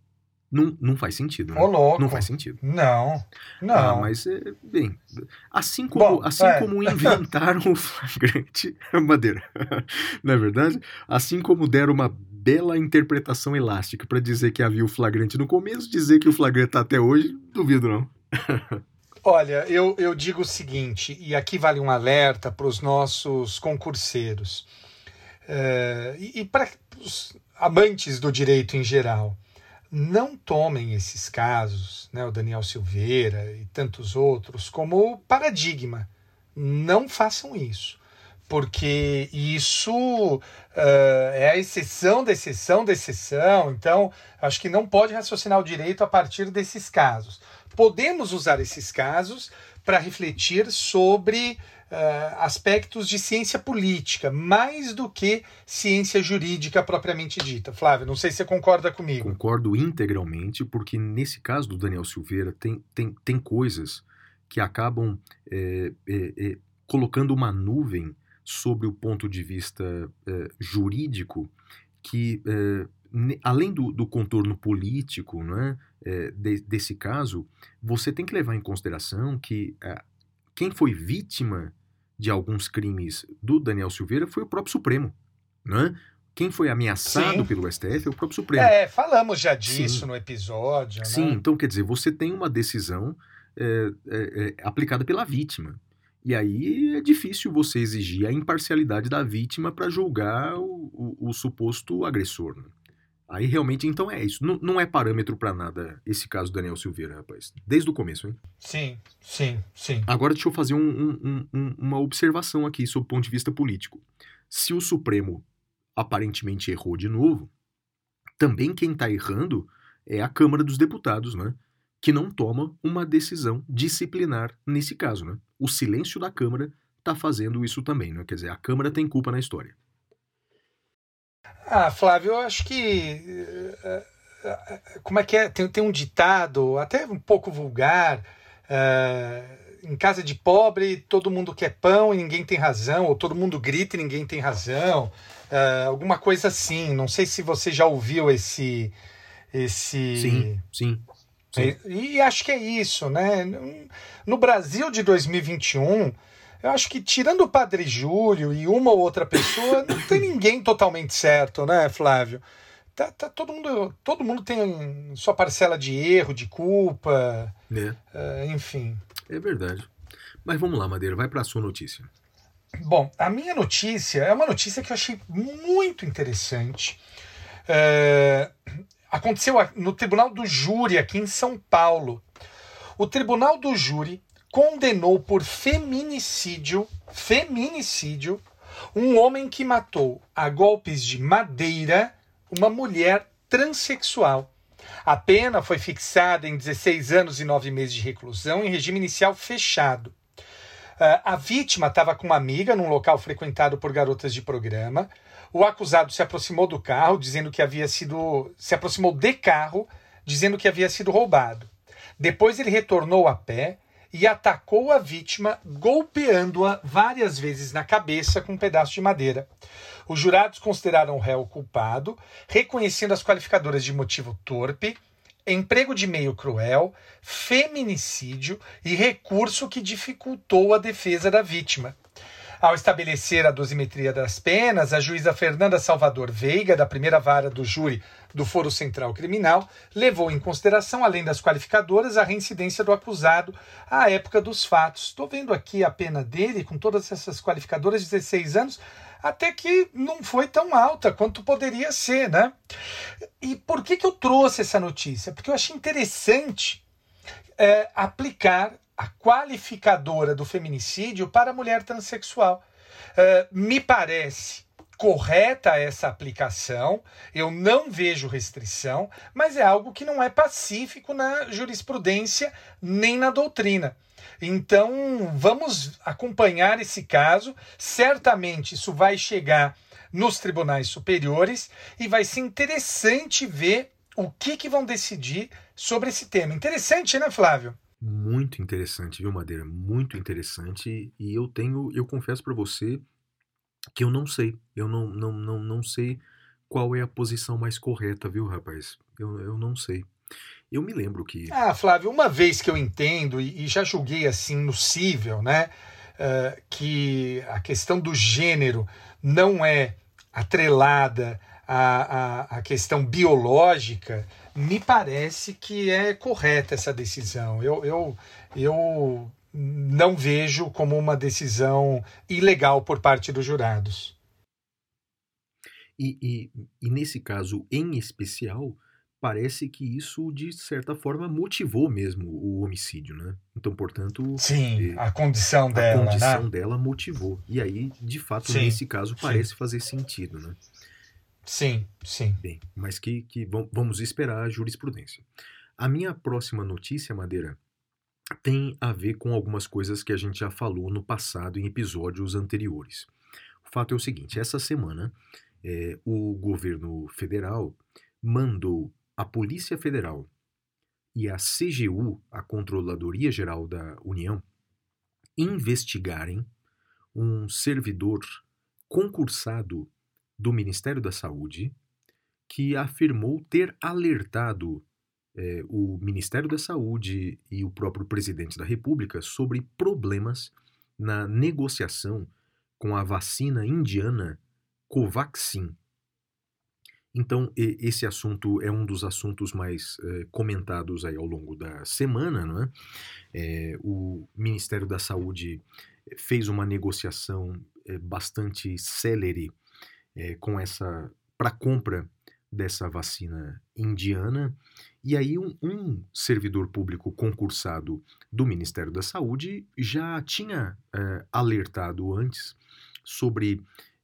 não, não faz sentido. Né? Ô, louco. Não faz sentido. Não, não. Ah, mas, é, bem, assim como, Bom, assim é. como inventaram o flagrante, <laughs> Madeira, <laughs> não é verdade? Assim como deram uma bela interpretação elástica para dizer que havia o flagrante no começo, dizer que o flagrante tá até hoje, duvido não. <laughs> Olha, eu, eu digo o seguinte, e aqui vale um alerta para os nossos concurseiros eh, e, e para os amantes do direito em geral. Não tomem esses casos, né, o Daniel Silveira e tantos outros, como paradigma. Não façam isso, porque isso eh, é a exceção da exceção da exceção. Então, acho que não pode raciocinar o direito a partir desses casos podemos usar esses casos para refletir sobre uh, aspectos de ciência política, mais do que ciência jurídica propriamente dita. Flávio, não sei se você concorda comigo. Concordo integralmente, porque nesse caso do Daniel Silveira tem, tem, tem coisas que acabam é, é, é, colocando uma nuvem sobre o ponto de vista é, jurídico que, ne- além do, do contorno político né, é, de- desse caso, você tem que levar em consideração que é, quem foi vítima de alguns crimes do Daniel Silveira foi o próprio Supremo. Né? Quem foi ameaçado Sim. pelo STF é o próprio Supremo. É, falamos já disso Sim. no episódio. Sim, Né? então quer dizer, você tem uma decisão é, é, é, aplicada pela vítima. E aí é difícil você exigir a imparcialidade da vítima para julgar o, o- o suposto agressor. né? Aí realmente, então é isso. Não, não é parâmetro para nada esse caso do Daniel Silveira, rapaz. Desde o começo, hein? Sim, sim, sim. Agora deixa eu fazer um- um- um- um- uma observação aqui sob o ponto de vista político. Se o Supremo aparentemente errou de novo, também quem está errando é a Câmara dos Deputados, né? Que não toma uma decisão disciplinar nesse caso, né? O silêncio da Câmara está fazendo isso também, né? Quer dizer, a Câmara tem culpa na história. Ah, Flávio, eu acho que. eh, eh, Como é que é? Tem, tem um ditado, até um pouco vulgar. eh, em casa de pobre, todo mundo quer pão e ninguém tem razão, ou todo mundo grita e ninguém tem razão. eh, alguma coisa assim. Não sei se você já ouviu esse. esse Sim, sim. sim. e, e acho que é isso, né? No Brasil de 2021, eu acho que tirando o Padre Júlio e uma ou outra pessoa, não tem ninguém totalmente certo, né, Flávio? Tá, tá todo mundo, todo mundo tem sua parcela de erro, de culpa, É, eh, enfim. é verdade. Mas vamos lá, Madeira, vai para a sua notícia. Bom, a minha notícia é uma notícia que eu achei muito interessante. É, aconteceu no Tribunal do Júri, aqui em São Paulo. O Tribunal do Júri condenou por feminicídio, feminicídio, um homem que matou a golpes de madeira uma mulher transexual. A pena foi fixada em 16 anos e 9 meses de reclusão em regime inicial fechado. Ah, a vítima estava com uma amiga num local frequentado por garotas de programa. O acusado se aproximou do carro, dizendo que havia sido. se aproximou de carro, dizendo que havia sido roubado. Depois ele retornou a pé e atacou a vítima, golpeando-a várias vezes na cabeça com um pedaço de madeira. Os jurados consideraram o réu culpado, reconhecendo as qualificadoras de motivo torpe, emprego de meio cruel, feminicídio e recurso que dificultou a defesa da vítima. Ao estabelecer a dosimetria das penas, a juíza Fernanda Salvador Veiga, da primeira vara do júri do Foro Central Criminal, levou em consideração, além das qualificadoras, a reincidência do acusado à época dos fatos. Estou vendo aqui a pena dele, com todas essas qualificadoras, 16 anos, até que não foi tão alta quanto poderia ser, né? E por que, que eu trouxe essa notícia? Porque eu achei interessante é, aplicar a qualificadora do feminicídio para a mulher transexual. É, me parece correta essa aplicação, eu não vejo restrição, mas é algo que não é pacífico na jurisprudência nem na doutrina. Então, vamos acompanhar esse caso. Certamente isso vai chegar nos tribunais superiores e vai ser interessante ver o que, que vão decidir sobre esse tema. Interessante, né, Flávio? Muito interessante, viu, Madeira? Muito interessante. E eu tenho, eu confesso para você que eu não sei. Eu não, não, não, não sei qual é a posição mais correta, viu, rapaz? Eu, eu não sei. Eu me lembro que. Ah, Flávio, uma vez que eu entendo e, e já julguei assim no cível, né, eh, que a questão do gênero não é atrelada à, à, à questão biológica, me parece que é correta essa decisão. Eu, eu, eu não vejo como uma decisão ilegal por parte dos jurados. E, e, e nesse caso em especial, parece que isso, de certa forma, motivou mesmo o homicídio, né? Então, portanto. Sim, eh, a condição a dela, condição né? dela motivou. E aí, de fato, Sim, nesse caso, sim. parece fazer sentido, né? Sim, sim. Bem, mas que, que vam- vamos esperar a jurisprudência. A minha próxima notícia, Madeira, tem a ver com algumas coisas que a gente já falou no passado em episódios anteriores. O fato é o seguinte: essa semana, eh, o governo federal mandou a Polícia Federal e a CGU, a Controladoria Geral da União, investigarem um servidor concursado do Ministério da Saúde que afirmou ter alertado eh, o Ministério da Saúde e o próprio presidente da República sobre problemas na negociação com a vacina indiana Covaxin. Então, esse assunto é um dos assuntos mais eh, comentados aí ao longo da semana, não é? Eh, o Ministério da Saúde fez uma negociação bastante célere eh, com essa para compra dessa vacina indiana e aí um, um servidor público concursado do Ministério da Saúde já tinha eh, alertado antes sobre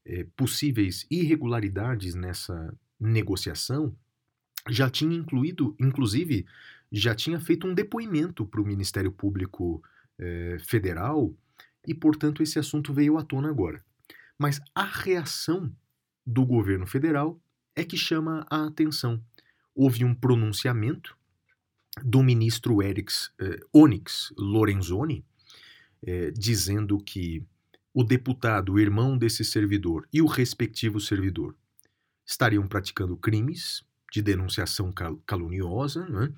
eh, possíveis irregularidades nessa negociação, já tinha incluído, inclusive, já tinha feito um depoimento para o Ministério Público Federal e, portanto, esse assunto veio à tona agora. Mas a reação do governo federal é que chama a atenção. Houve um pronunciamento do ministro Erix, eh, Onyx Lorenzoni, eh, dizendo que o deputado, o irmão desse servidor e o respectivo servidor estariam praticando crimes de denunciação cal- caluniosa, né?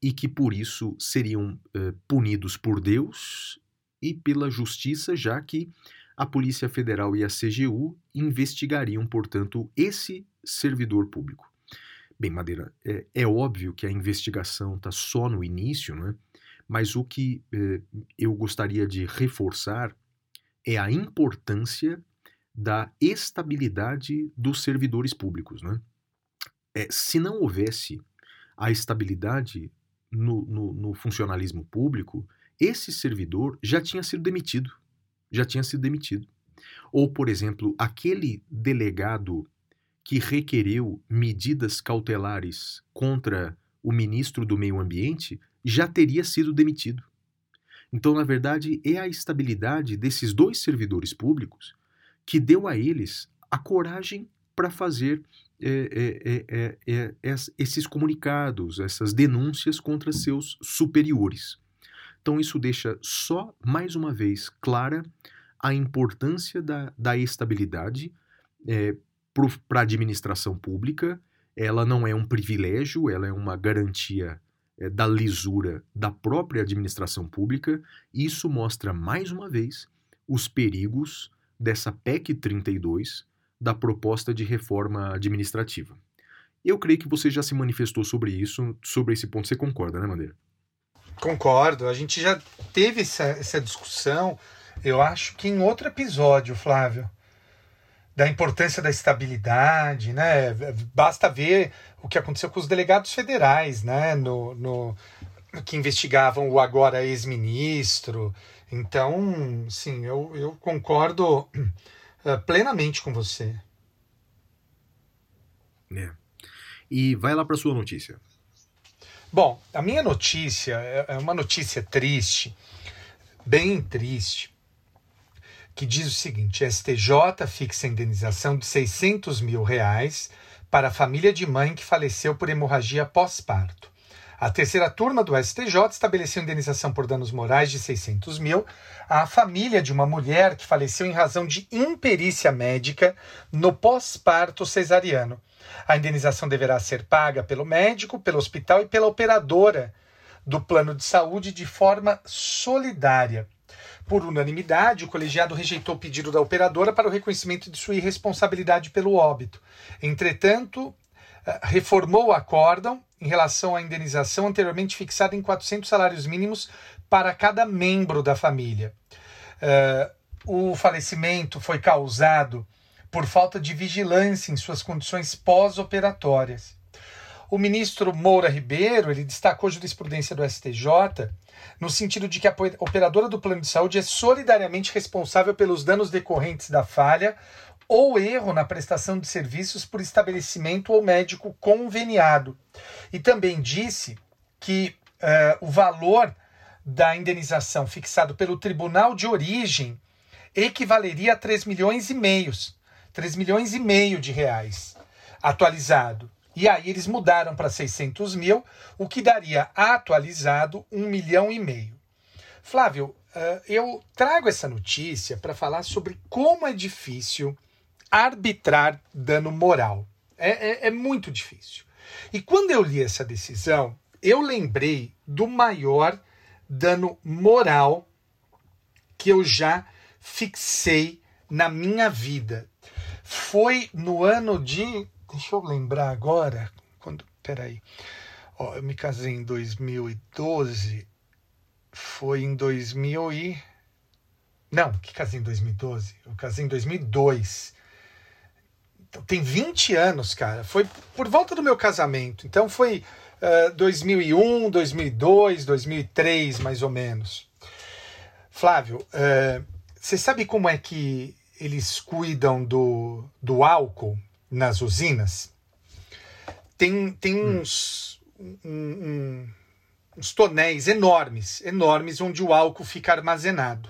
e que por isso seriam eh, punidos por Deus e pela justiça, já que a Polícia Federal e a CGU investigariam, portanto, esse servidor público. Bem, Madeira, é, é óbvio que a investigação está só no início, né? mas o que eh, eu gostaria de reforçar é a importância da estabilidade dos servidores públicos. Né? É, se não houvesse a estabilidade no, no, no funcionalismo público, esse servidor já tinha sido demitido. Já tinha sido demitido. Ou, por exemplo, aquele delegado que requereu medidas cautelares contra o ministro do Meio Ambiente já teria sido demitido. Então, na verdade, é a estabilidade desses dois servidores públicos que deu a eles a coragem para fazer é, é, é, esses comunicados, essas denúncias contra seus superiores. Então, isso deixa só mais uma vez clara a importância da, da estabilidade para a administração pública. Ela não é um privilégio, ela é uma garantia da lisura da própria administração pública. Isso mostra mais uma vez os perigos dessa PEC 32 da proposta de reforma administrativa. Eu creio que você já se manifestou sobre isso, sobre esse ponto. Você concorda, né, Madeira? Concordo. A gente já teve essa, essa discussão, eu acho que em outro episódio, Flávio, da importância da estabilidade, né? Basta ver o que aconteceu com os delegados federais, né? No, no que investigavam o agora ex-ministro. Então, sim, eu, eu concordo uh, plenamente com você. É. E vai lá para sua notícia. Bom, a minha notícia é uma notícia triste, bem triste, que diz o seguinte: STJ fixa indenização de 600 mil reais para a família de mãe que faleceu por hemorragia pós-parto. A terceira turma do STJ estabeleceu indenização por danos morais de 600 mil à família de uma mulher que faleceu em razão de imperícia médica no pós-parto cesariano. A indenização deverá ser paga pelo médico, pelo hospital e pela operadora do plano de saúde de forma solidária. Por unanimidade, o colegiado rejeitou o pedido da operadora para o reconhecimento de sua irresponsabilidade pelo óbito. Entretanto, reformou o acórdão em relação à indenização anteriormente fixada em 400 salários mínimos para cada membro da família. Eh, o falecimento foi causado por falta de vigilância em suas condições pós-operatórias. O ministro Moura Ribeiro ele destacou a jurisprudência do STJ no sentido de que a operadora do plano de saúde é solidariamente responsável pelos danos decorrentes da falha ou erro na prestação de serviços por estabelecimento ou médico conveniado. E também disse que uh, o valor da indenização fixado pelo tribunal de origem equivaleria a 3 milhões e meios, 3 milhões e meio de reais, atualizado. E aí eles mudaram para 600 mil, o que daria atualizado 1 milhão e meio. Flávio, uh, eu trago essa notícia para falar sobre como é difícil arbitrar dano moral. É, é, é muito difícil. E quando eu li essa decisão, eu lembrei do maior dano moral que eu já fixei na minha vida. Foi no ano de. Deixa eu lembrar agora. Quando, peraí. Ó, eu me casei em 2012. Foi em 2000 e. Não, que casei em 2012? Eu casei em 2002. Tem 20 anos, cara. Foi por volta do meu casamento. Então foi uh, 2001, 2002, 2003, mais ou menos. Flávio, uh, você sabe como é que eles cuidam do, do álcool nas usinas? Tem, tem Hum. uns, um- um- uns tonéis enormes, enormes, onde o álcool fica armazenado.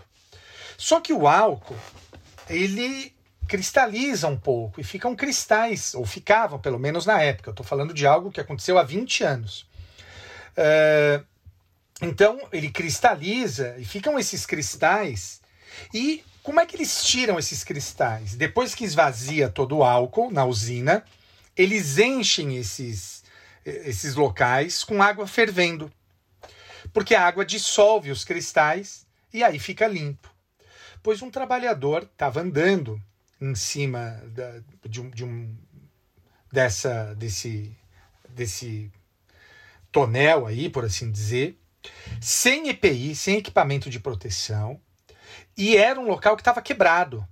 Só que o álcool, ele cristaliza um pouco e ficam cristais, ou ficavam, pelo menos na época. Eu estou falando de algo que aconteceu há 20 anos. É, então, ele cristaliza e ficam esses cristais. E como é que eles tiram esses cristais? Depois que esvazia todo o álcool na usina, eles enchem esses, esses locais com água fervendo. Porque a água dissolve os cristais e aí fica limpo. Pois um trabalhador estava andando em cima da- de, um, de um- dessa desse desse tonel aí, por assim dizer, sem EPI, sem equipamento de proteção, e era um local que estava quebrado.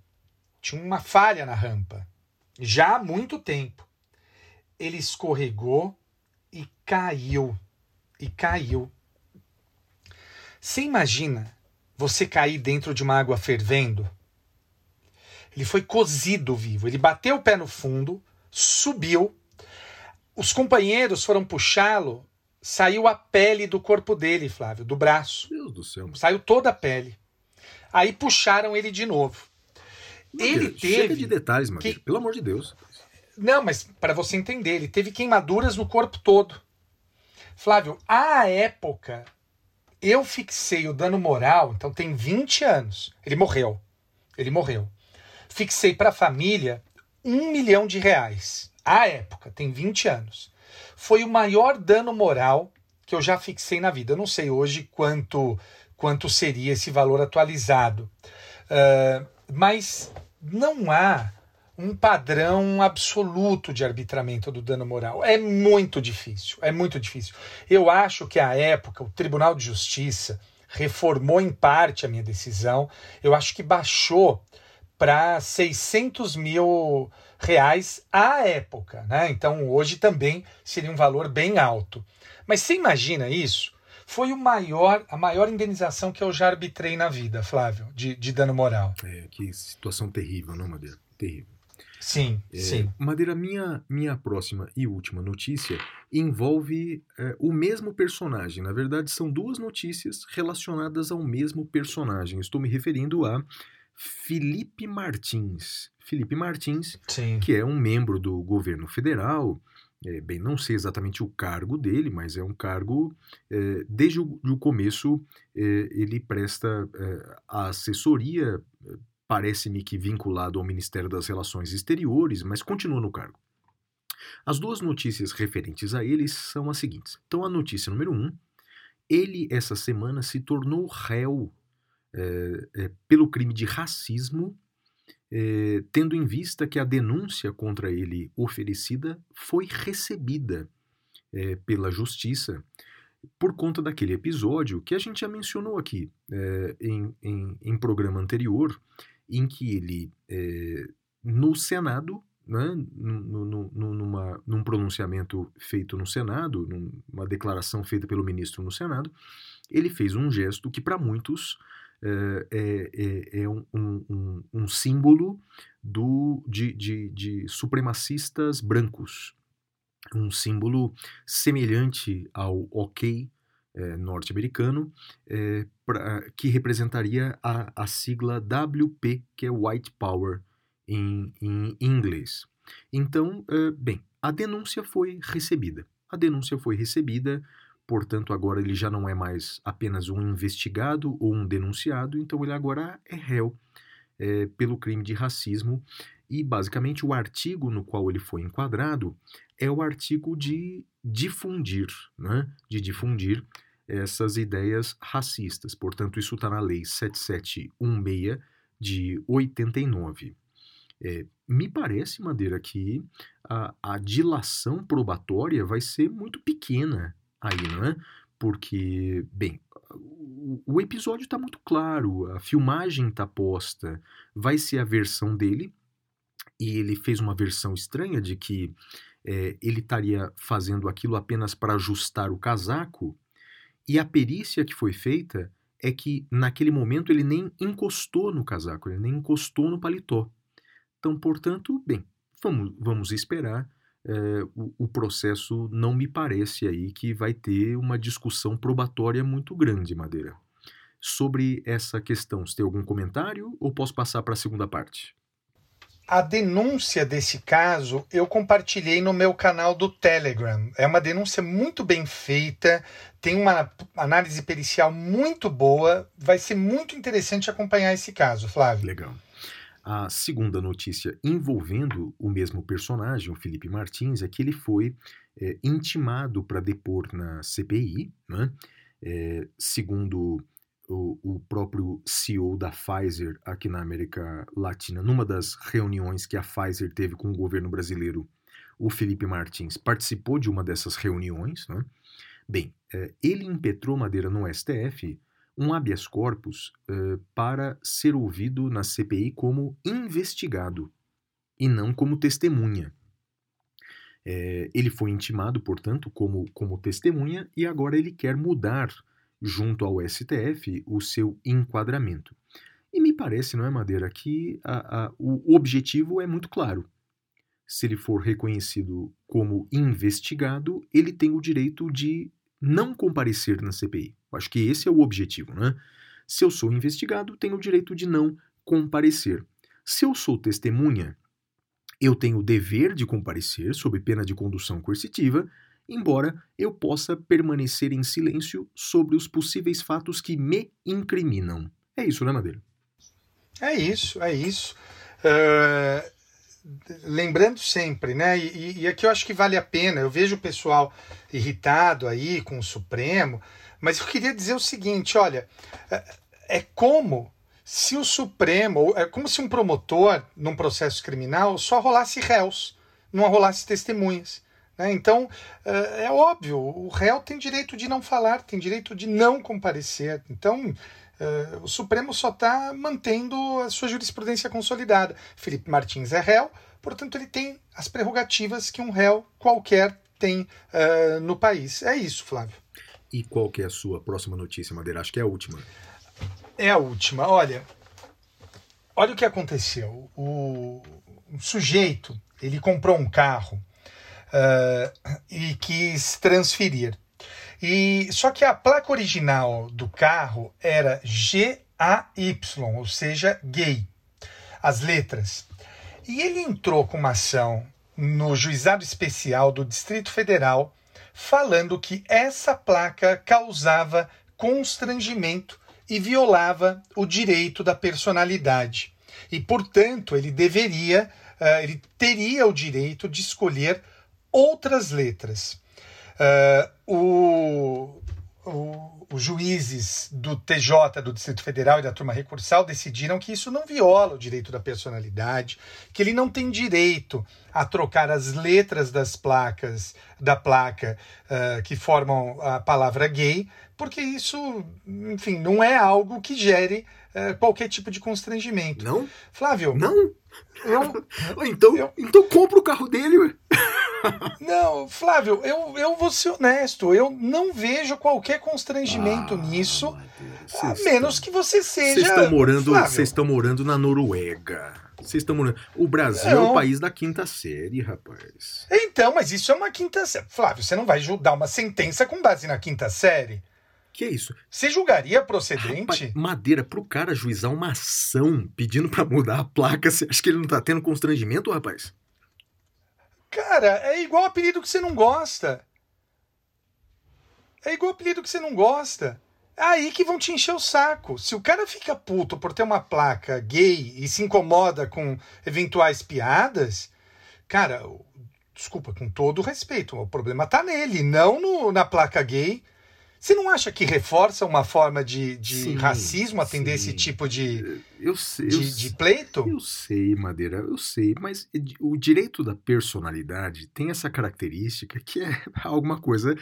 Tinha uma falha na rampa, já há muito tempo. Ele escorregou e caiu. E caiu. Você imagina você cair dentro de uma água fervendo? Ele foi cozido vivo. Ele bateu o pé no fundo, subiu. Os companheiros foram puxá-lo. Saiu a pele do corpo dele, Flávio, do braço. Deus do céu. Saiu toda a pele. Aí puxaram ele de novo. Ele Madeira, Chega teve. de detalhes, que- Pelo amor de Deus. Não, mas para você entender, ele teve queimaduras no corpo todo. Flávio, à época, eu fixei o dano moral, então tem 20 anos. Ele morreu. Ele morreu. Fixei para a família um milhão de reais. À época, tem 20 anos. Foi o maior dano moral que eu já fixei na vida. Eu não sei hoje quanto, quanto seria esse valor atualizado. Ah, mas não há um padrão absoluto de arbitramento do dano moral. É muito difícil, é muito difícil. Eu acho que à época o Tribunal de Justiça reformou em parte a minha decisão. Eu acho que baixou para 600 mil reais à época, né? Então hoje também seria um valor bem alto. Mas você imagina isso? Foi o maior, a maior indenização que eu já arbitrei na vida, Flávio, de, de dano moral. É, que situação terrível, não, Madeira? Terrível. Sim, É, sim. Madeira, minha, minha próxima e última notícia envolve é, o mesmo personagem. Na verdade, são duas notícias relacionadas ao mesmo personagem. Estou me referindo a Felipe Martins. Felipe Martins, Sim. que é um membro do governo federal É, bem, não sei exatamente o cargo dele, mas é um cargo, é, desde o começo, é, ele presta é, a assessoria, é, parece-me que vinculado ao Ministério das Relações Exteriores, mas continua no cargo. As duas notícias referentes a ele são as seguintes. Então, a notícia número um, ele, essa semana, se tornou réu é, pelo crime de racismo, é, tendo em vista que a denúncia contra ele oferecida foi recebida pela justiça por conta daquele episódio que a gente já mencionou aqui em, em, em, programa anterior, em que ele, no Senado, né, no, no, numa, num pronunciamento feito no Senado, numa declaração feita pelo ministro no Senado, ele fez um gesto que para muitos é, é, é, é um, um, um, símbolo do, de, de, de supremacistas brancos, um símbolo semelhante ao ok é, norte-americano, é, que representaria a, a sigla WP, que é White Power em, em inglês. Então, é, bem, a denúncia foi recebida. A denúncia foi recebida portanto, agora ele já não é mais apenas um investigado ou um denunciado, então ele agora é réu é, pelo crime de racismo. E basicamente o artigo no qual ele foi enquadrado é o artigo de difundir, né? de difundir essas ideias racistas. Portanto, isso está na Lei 7716 de 89. É, me parece, Madeira, que a, a dilação probatória vai ser muito pequena aí, não é? Porque, bem, o episódio está muito claro, a filmagem está posta, vai ser a versão dele, e ele fez uma versão estranha de que é, ele estaria fazendo aquilo apenas para ajustar o casaco, e a perícia que foi feita é que naquele momento ele nem encostou no casaco, ele nem encostou no paletó. Então, portanto, bem, vamos, vamos esperar é, o, o, processo não me parece aí que vai ter uma discussão probatória muito grande, Madeira. Sobre essa questão, você tem algum comentário ou posso passar para a segunda parte? A denúncia desse caso eu compartilhei no meu canal do Telegram. É uma denúncia muito bem feita, tem uma análise pericial muito boa. Vai ser muito interessante acompanhar esse caso, Flávio. Legal. A segunda notícia envolvendo o mesmo personagem, o Felipe Martins, é que ele foi é, intimado para depor na CPI, né? é, segundo o, o, próprio CEO da Pfizer aqui na América Latina, numa das reuniões que a Pfizer teve com o governo brasileiro, o Felipe Martins participou de uma dessas reuniões. Né? Bem, é, ele impetrou Madeira no STF um habeas corpus para ser ouvido na CPI como investigado e não como testemunha. É, ele foi intimado, portanto, como, como testemunha e agora ele quer mudar, junto ao STF, o seu enquadramento. E me parece, não é, Madeira, que a, a, o objetivo é muito claro. Se ele for reconhecido como investigado, ele tem o direito de não comparecer na CPI. Acho que esse é o objetivo, né? Se eu sou investigado, tenho o direito de não comparecer. Se eu sou testemunha, eu tenho o dever de comparecer sob pena de condução coercitiva, embora eu possa permanecer em silêncio sobre os possíveis fatos que me incriminam. É isso, né, Madeira? É isso, é isso. Uh lembrando sempre, né? E, e, aqui eu acho que vale a pena. Eu vejo o pessoal irritado aí com o Supremo, mas eu queria dizer o seguinte: olha, é, é como se o Supremo, é como se um promotor num processo criminal só rolasse réus, não rolasse testemunhas. Né? Então, é, é óbvio, o réu tem direito de não falar, tem direito de não comparecer. Então, é, o Supremo só está mantendo a sua jurisprudência consolidada. Felipe Martins é réu, portanto, ele tem as prerrogativas que um réu qualquer tem uh, no país. É isso, Flávio. E qual que é a sua próxima notícia, Madeira? Acho que é a última. É a última. Olha, olha o que aconteceu. O, sujeito, ele comprou um carro uh, e quis transferir. E só que a placa original do carro era GAY, ou seja, gay. As letras. E ele entrou com uma ação no juizado especial do Distrito Federal falando que essa placa causava constrangimento e violava o direito da personalidade. E, portanto, ele deveria, eh, ele teria o direito de escolher outras letras. Eh, o, o- os juízes do TJ, do Distrito Federal e da turma recursal decidiram que isso não viola o direito da personalidade, que ele não tem direito a trocar as letras das placas da placa eh, que formam a palavra gay, porque isso, enfim, não é algo que gere eh, qualquer tipo de constrangimento. Não? Flávio, Não? eu, <laughs> Então, Eu- então compra o carro dele, ué. Não, Flávio, eu, eu vou ser honesto, eu não vejo qualquer constrangimento nisso, a menos que você seja. Vocês estão morando, estão morando na Noruega. Vocês estão morando. O Brasil é Não. o país da quinta série, rapaz. Então, mas isso é uma quinta série. Flávio, você não vai julgar uma sentença com base na quinta série? Que é isso? Você julgaria Rapaz, procedente? Madeira, pro cara juizar uma ação pedindo pra mudar a placa, você acha que ele não tá tendo constrangimento, rapaz? Cara, é igual apelido que você não gosta. É igual apelido que você não gosta. É aí que vão te encher o saco. Se o cara fica puto por ter uma placa gay e se incomoda com eventuais piadas, cara, desculpa, com todo respeito, o problema tá nele, não no- na placa gay. Você não acha que reforça uma forma de, de Sim, racismo atender sim. esse tipo de, Eu sei. eu de, sei. de pleito? Eu sei, Madeira, eu sei, mas o direito da personalidade tem essa característica que é <laughs> alguma coisa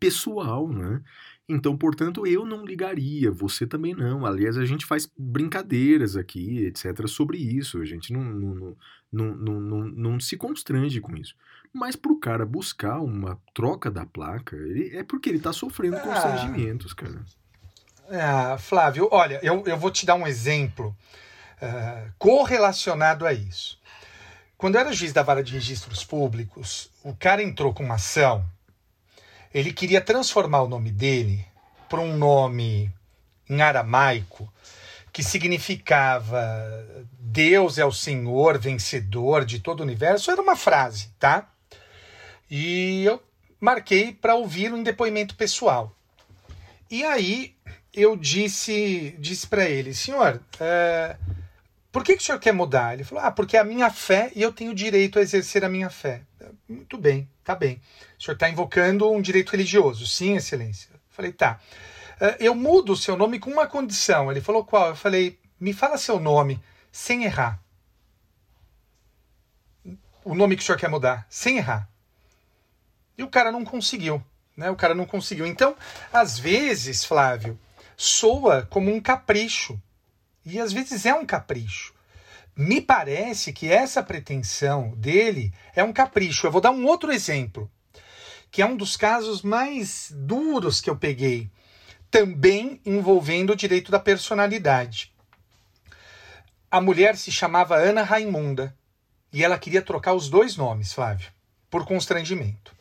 pessoal, né? Então, portanto, eu não ligaria, você também não. Aliás, a gente faz brincadeiras aqui, etc., sobre isso. A gente não, não, não, não, não, não se constrange com isso. Mas pro cara buscar uma troca da placa, ele- é porque ele tá sofrendo Ah. constrangimentos, cara. Ah, Flávio, olha, eu, eu vou te dar um exemplo ah, correlacionado a isso. Quando eu era juiz da vara de registros públicos, o cara entrou com uma ação, ele queria transformar o nome dele para um nome em aramaico que significava Deus é o Senhor vencedor de todo o universo. Era uma frase, tá? E eu marquei para ouvi-lo em depoimento pessoal. E aí eu disse, disse para ele, senhor, é, por que, que o senhor quer mudar? Ele falou, ah, porque é a minha fé e eu tenho direito a exercer a minha fé. Muito bem, tá bem. O senhor está invocando um direito religioso. Sim, excelência. Eu falei, tá. É, eu mudo o seu nome com uma condição. Ele falou, qual? Eu falei, me fala seu nome sem errar. O nome que o senhor quer mudar, sem errar. E o cara não conseguiu. Né? O cara não conseguiu. Então, às vezes, Flávio, soa como um capricho. E às vezes é um capricho. Me parece que essa pretensão dele é um capricho. Eu vou dar um outro exemplo, que é um dos casos mais duros que eu peguei, também envolvendo o direito da personalidade. A mulher se chamava Ana Raimunda e ela queria trocar os dois nomes, Flávio, por constrangimento.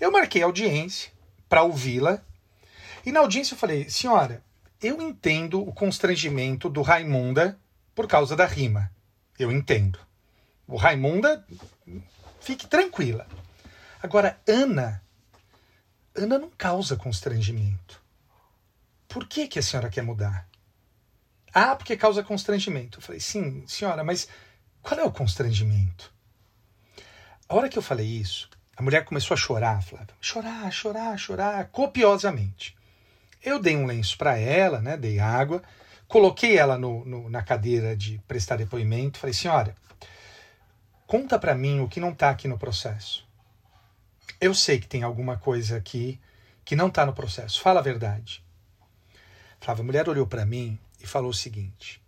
Eu marquei audiência para ouvi-la e na audiência eu falei: senhora, eu entendo o constrangimento do Raimunda por causa da rima. Eu entendo. O Raimunda, fique tranquila. Agora, Ana, Ana não causa constrangimento. Por que, que a senhora quer mudar? Ah, porque causa constrangimento. Eu falei, sim, senhora, mas qual é o constrangimento? A hora que eu falei isso, a mulher começou a chorar, Flávio. Chorar, chorar, chorar, copiosamente. Eu dei um lenço para ela, né? Dei água, coloquei ela no, no- na cadeira de prestar depoimento. Falei, senhora, conta para mim o que não está aqui no processo. Eu sei que tem alguma coisa aqui que não está no processo. Fala a verdade. Flávia, a mulher olhou para mim e falou o seguinte: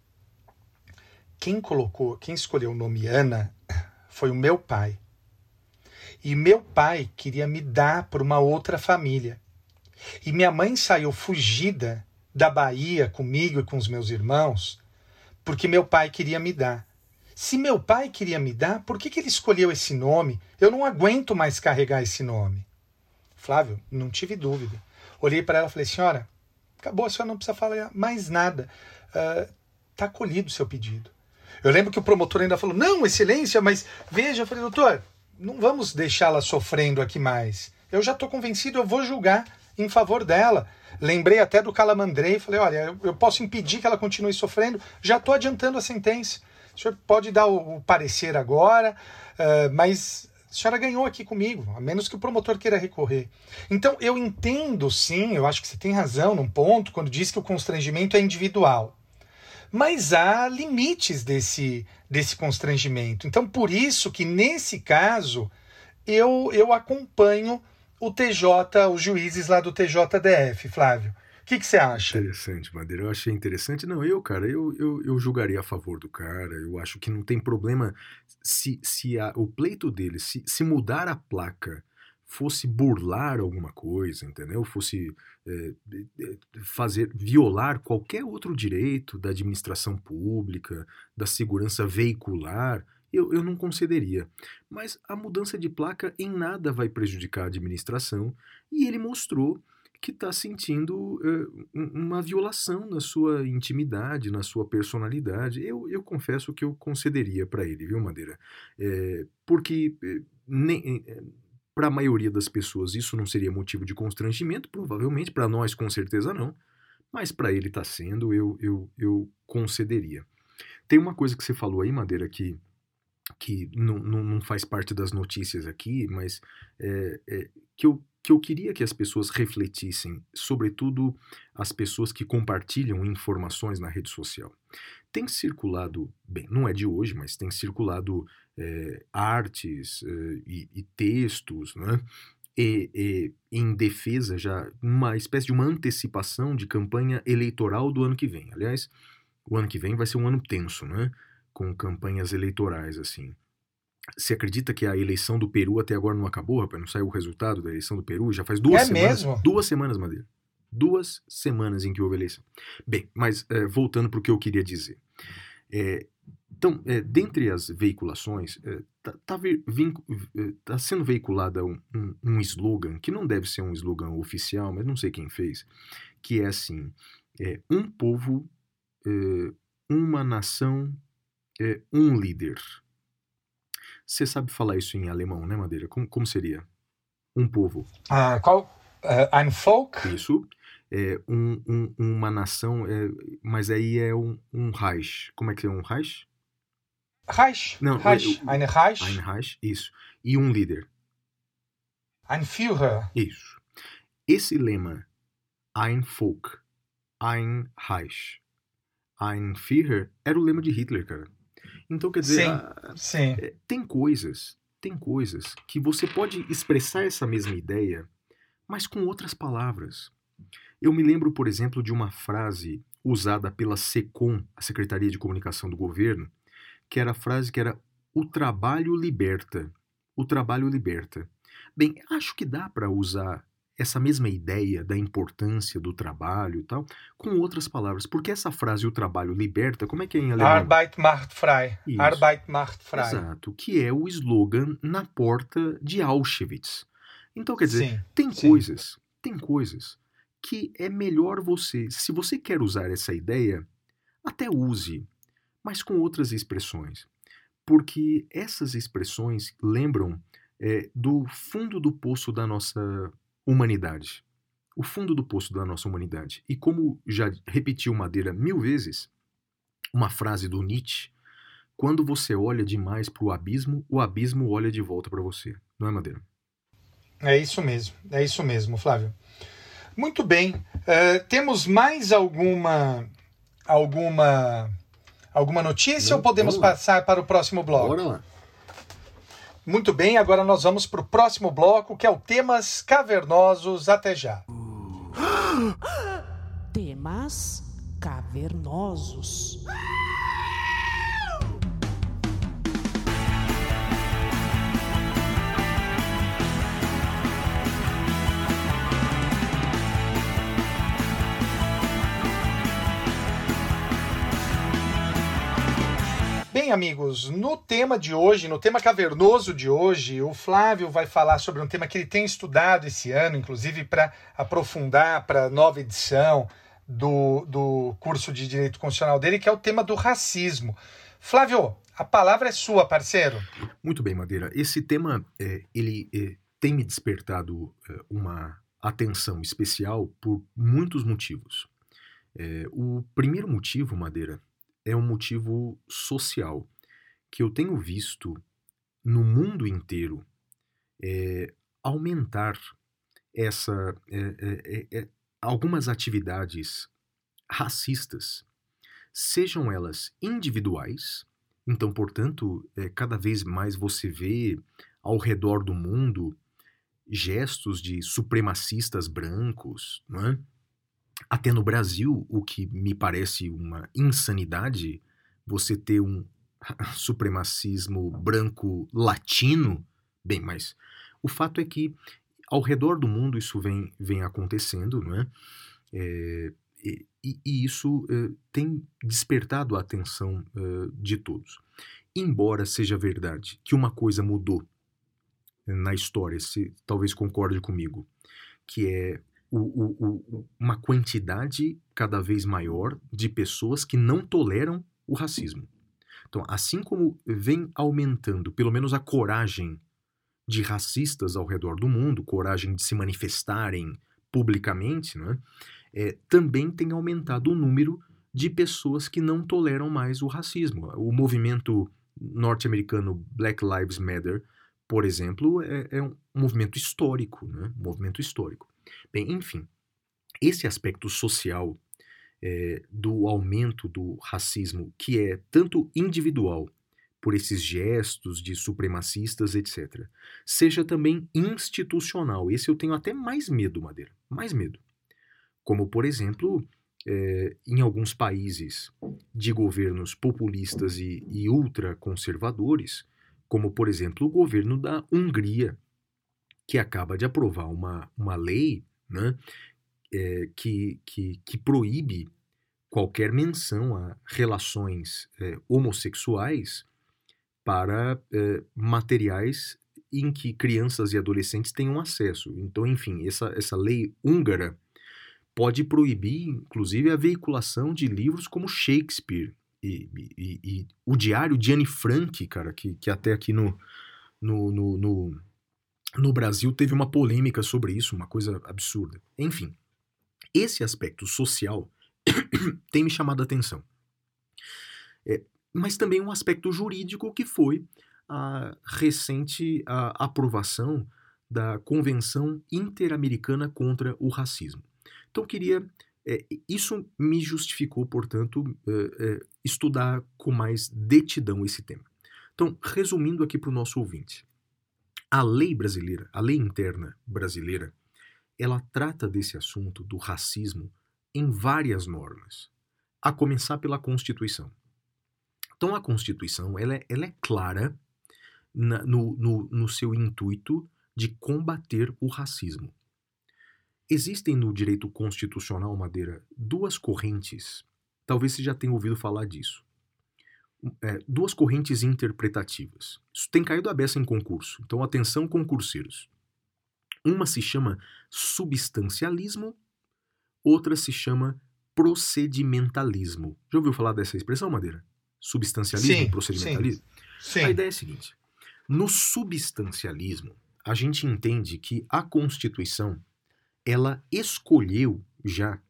quem colocou, quem escolheu o nome Ana foi o meu pai. E meu pai queria me dar para uma outra família. E minha mãe saiu fugida da Bahia comigo e com os meus irmãos, porque meu pai queria me dar. Se meu pai queria me dar, por que, que ele escolheu esse nome? Eu não aguento mais carregar esse nome. Flávio, não tive dúvida. Olhei para ela e falei: senhora, acabou, a senhora não precisa falar mais nada. Está acolhido o seu pedido. Eu lembro que o promotor ainda falou: não, excelência, mas veja, eu falei, doutor, não vamos deixá-la sofrendo aqui mais. Eu já estou convencido, eu vou julgar em favor dela. Lembrei até do Calamandrei, falei, olha, eu, posso impedir que ela continue sofrendo, já estou adiantando a sentença. O senhor pode dar o, o parecer agora, eh, mas a senhora ganhou aqui comigo, a menos que o promotor queira recorrer. Então, eu entendo sim, eu acho que você tem razão num ponto, quando diz que o constrangimento é individual. Mas há limites desse, desse constrangimento. Então, por isso que nesse caso, eu, eu acompanho o TJ, os juízes lá do TJDF, Flávio. O que, que você acha? Interessante, Madeira. Eu achei interessante. Não, eu, cara, eu, eu, eu julgaria a favor do cara. Eu acho que não tem problema se, se a- o pleito dele, se, se mudar a placa fosse burlar alguma coisa, entendeu? Fosse é, é, fazer, violar qualquer outro direito da administração pública, da segurança veicular, eu, eu não concederia. Mas a mudança de placa em nada vai prejudicar a administração e ele mostrou que está sentindo eh, um- uma violação na sua intimidade, na sua personalidade. Eu, eu confesso que eu concederia para ele, viu, Madeira? Eh, porque para a maioria das pessoas isso não seria motivo de constrangimento, provavelmente, para nós com certeza não, mas para ele está sendo, eu, eu, eu concederia. Tem uma coisa que você falou aí, Madeira, que, que não, não, não faz parte das notícias aqui, mas é, é, que, eu, que eu queria que as pessoas refletissem, sobretudo as pessoas que compartilham informações na rede social. Tem circulado, bem, não é de hoje, mas tem circulado é, artes é, e, e textos, né? E, e em defesa já, uma espécie de uma antecipação de campanha eleitoral do ano que vem. Aliás, o ano que vem vai ser um ano tenso, né? Com campanhas eleitorais, assim. Você acredita que a eleição do Peru até agora não acabou, rapaz? Não saiu o resultado da eleição do Peru? Já faz duas É semanas. mesmo? Duas semanas, Madeira. Duas semanas em que houve eleição. Bem, mas é, voltando para o que eu queria dizer. É, então, é, dentre as veiculações, está tá, ve- vincu- é, tá sendo veiculada um, um, um slogan, que não deve ser um slogan oficial, mas não sei quem fez, que é assim: é, um povo, é, uma nação, é, um líder. Você sabe falar isso em alemão, né, Madeira? Como, como seria? Um povo. Ah, qual? Uh, ein Volk? Isso. É um, um- uma nação, é, mas aí é um, um Reich. Como é que é um Reich? Reich? Não, Reich. eu- Eine Reich? Ein Reich, isso. E um líder. Ein Führer. Isso. Esse lema, Ein Volk, Ein Reich, Ein Führer, era o lema de Hitler, cara. Então, quer dizer, Sim. a- Sim. é, tem coisas, tem coisas que você pode expressar essa mesma ideia, mas com outras palavras. Eu me lembro, por exemplo, de uma frase usada pela SECOM, a Secretaria de Comunicação do Governo, que era a frase que era o trabalho liberta. O trabalho liberta. Bem, acho que dá para usar essa mesma ideia da importância do trabalho e tal, com outras palavras. Porque essa frase, o trabalho liberta, como é que é em alemão? Arbeit macht frei. Isso. Arbeit macht frei. Exato, que é o slogan na porta de Auschwitz. Então, quer dizer, Sim. tem sim. coisas, tem coisas que é melhor você, se você quer usar essa ideia, até use, mas com outras expressões. Porque essas expressões lembram é, do fundo do poço da nossa humanidade. O fundo do poço da nossa humanidade. E como já repetiu Madeira mil vezes, uma frase do Nietzsche, quando você olha demais para o abismo, o abismo olha de volta para você. Não é, Madeira? É isso mesmo, é isso mesmo, Flávio. Muito bem. Eh, temos mais alguma alguma alguma notícia Não, ou podemos passar para o próximo bloco? lá. Muito bem, agora nós vamos para o próximo bloco, que é o temas cavernosos. Até já. <gasps> Temas cavernosos. Bem, amigos, no tema de hoje, no tema cavernoso de hoje, o Flávio vai falar sobre um tema que ele tem estudado esse ano, inclusive para aprofundar para a nova edição do, do curso de Direito Constitucional dele, que é o tema do racismo. Flávio, a palavra é sua, parceiro. Muito bem, Madeira. Esse tema é, ele é, tem me despertado é, uma atenção especial por muitos motivos. É, o primeiro motivo, Madeira, é um motivo social que eu tenho visto no mundo inteiro é, aumentar essa é, é, é, é, algumas atividades racistas, sejam elas individuais, então, portanto, cada vez mais você vê ao redor do mundo gestos de supremacistas brancos, não é? Até no Brasil, o que me parece uma insanidade, você ter um <laughs> supremacismo branco latino, bem, mas o fato é que ao redor do mundo isso vem, vem acontecendo, não é? é e, e, isso é, tem despertado a atenção é, de todos. Embora seja verdade que uma coisa mudou na história, se talvez concorde comigo, que é o, o, uma quantidade cada vez maior de pessoas que não toleram o racismo. Então, assim como vem aumentando, pelo menos a coragem de racistas ao redor do mundo, coragem de se manifestarem publicamente, né, é, também tem aumentado o número de pessoas que não toleram mais o racismo. O movimento norte-americano Black Lives Matter, por exemplo, é, é um movimento histórico, né, um movimento histórico. Bem, enfim, esse aspecto social é, do aumento do racismo, que é tanto individual por esses gestos de supremacistas, etc. Seja também institucional. Esse eu tenho até mais medo, Madeira, mais medo. Como, por exemplo, é, em alguns países de governos populistas e, e ultraconservadores, como, por exemplo, o governo da Hungria, que acaba de aprovar uma, uma lei né, é, que, que, que proíbe qualquer menção a relações é, homossexuais para é, materiais em que crianças e adolescentes tenham acesso. Então, enfim, essa, essa lei húngara pode proibir, inclusive, a veiculação de livros como Shakespeare e, e, e o diário de Anne Frank, cara, que, que até aqui no, no, no, no, no Brasil teve uma polêmica sobre isso, uma coisa absurda. Enfim, esse aspecto social <coughs> tem me chamado a atenção. É, mas também um aspecto jurídico que foi a recente a aprovação da Convenção Interamericana contra o Racismo. Então, queria. É, isso me justificou, portanto, é, é, estudar com mais detidão esse tema. Então, resumindo aqui para o nosso ouvinte, a lei brasileira, a lei interna brasileira, ela trata desse assunto do racismo em várias normas, a começar pela Constituição. Então a Constituição ela é, ela é clara na, no, no, no seu intuito de combater o racismo. Existem no direito constitucional, Madeira, duas correntes, talvez você já tenha ouvido falar disso. É, duas correntes interpretativas. Isso tem caído a beça em concurso, então atenção, concurseiros. Uma se chama substancialismo, outra se chama procedimentalismo. Já ouviu falar dessa expressão, Madeira? substancialismo, Sim, procedimentalismo? Sim. A ideia é a seguinte: no substancialismo, a gente entende que a Constituição ela escolheu já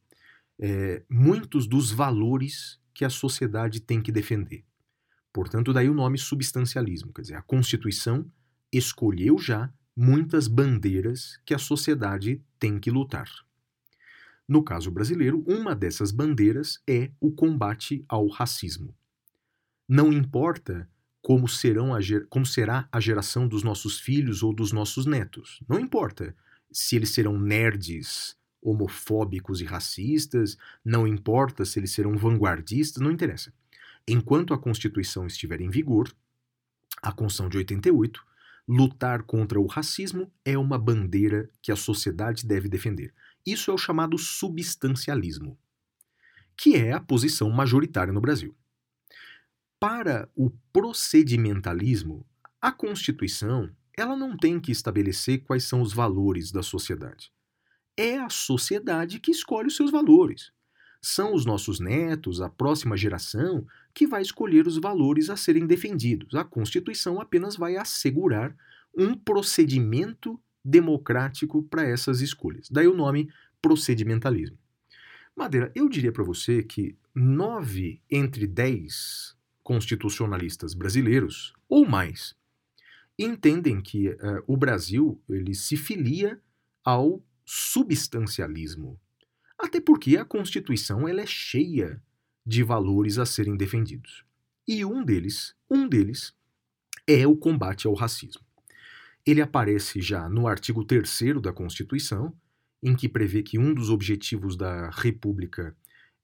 é, muitos dos valores que a sociedade tem que defender. Portanto, daí o nome substancialismo, quer dizer, a Constituição escolheu já muitas bandeiras que a sociedade tem que lutar. No caso brasileiro, uma dessas bandeiras é o combate ao racismo. Não importa como, serão a, como será a geração dos nossos filhos ou dos nossos netos. Não importa se eles serão nerds, homofóbicos e racistas, não importa se eles serão vanguardistas, não interessa. Enquanto a Constituição estiver em vigor, a Constituição de 88, lutar contra o racismo é uma bandeira que a sociedade deve defender. Isso é o chamado substancialismo, que é a posição majoritária no Brasil. Para o procedimentalismo, a Constituição ela não tem que estabelecer quais são os valores da sociedade. É a sociedade que escolhe os seus valores. São os nossos netos, a próxima geração, que vai escolher os valores a serem defendidos. A Constituição apenas vai assegurar um procedimento democrático para essas escolhas. Daí o nome procedimentalismo. Madeira, eu diria para você que nove entre dez constitucionalistas brasileiros, ou mais, entendem que uh, o Brasil ele se filia ao substancialismo. Até porque a Constituição ela é cheia de valores a serem defendidos. E um deles, um deles é o combate ao racismo. Ele aparece já no artigo 3 da Constituição, em que prevê que um dos objetivos da República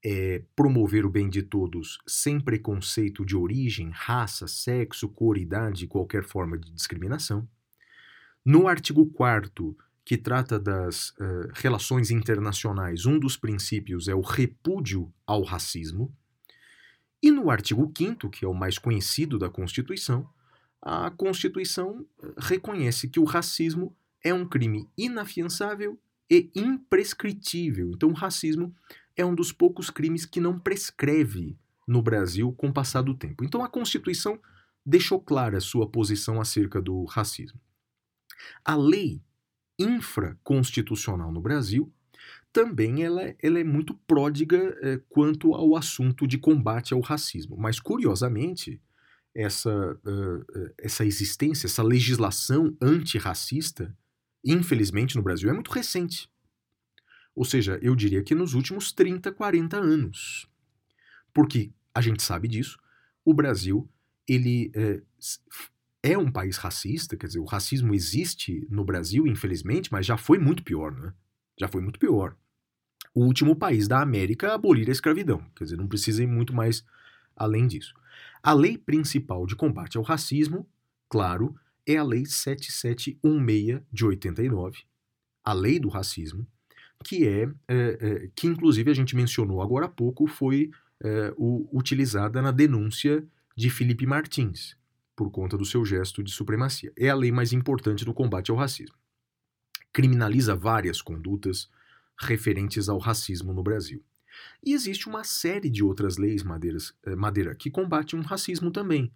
é promover o bem de todos sem preconceito de origem, raça, sexo, cor, idade e qualquer forma de discriminação. No artigo 4 que trata das uh, relações internacionais, um dos princípios é o repúdio ao racismo. E no artigo 5 que é o mais conhecido da Constituição, a Constituição reconhece que o racismo é um crime inafiançável e imprescritível. Então, o racismo é um dos poucos crimes que não prescreve no Brasil com o passar do tempo. Então a Constituição deixou clara sua posição acerca do racismo. A lei infraconstitucional no Brasil também ela, é, ela é muito pródiga é, quanto ao assunto de combate ao racismo. Mas, curiosamente, essa, uh, essa existência, essa legislação antirracista, infelizmente no Brasil, é muito recente. Ou seja, eu diria que nos últimos 30, 40 anos. Porque a gente sabe disso, o Brasil ele é, é, um país racista, quer dizer, o racismo existe no Brasil, infelizmente, mas já foi muito pior, né? Já foi muito pior. O último país da América a abolir a escravidão, quer dizer, não precisa ir muito mais além disso. A lei principal de combate ao racismo, claro, é a Lei 7716 de 89, a Lei do Racismo, que é, é, é, que inclusive a gente mencionou agora há pouco, foi é, o, utilizada na denúncia de Felipe Martins, por conta do seu gesto de supremacia. É a lei mais importante no combate ao racismo. Criminaliza várias condutas referentes ao racismo no Brasil. E existe uma série de outras leis, Madeiras, é, Madeira, que combatem o racismo também,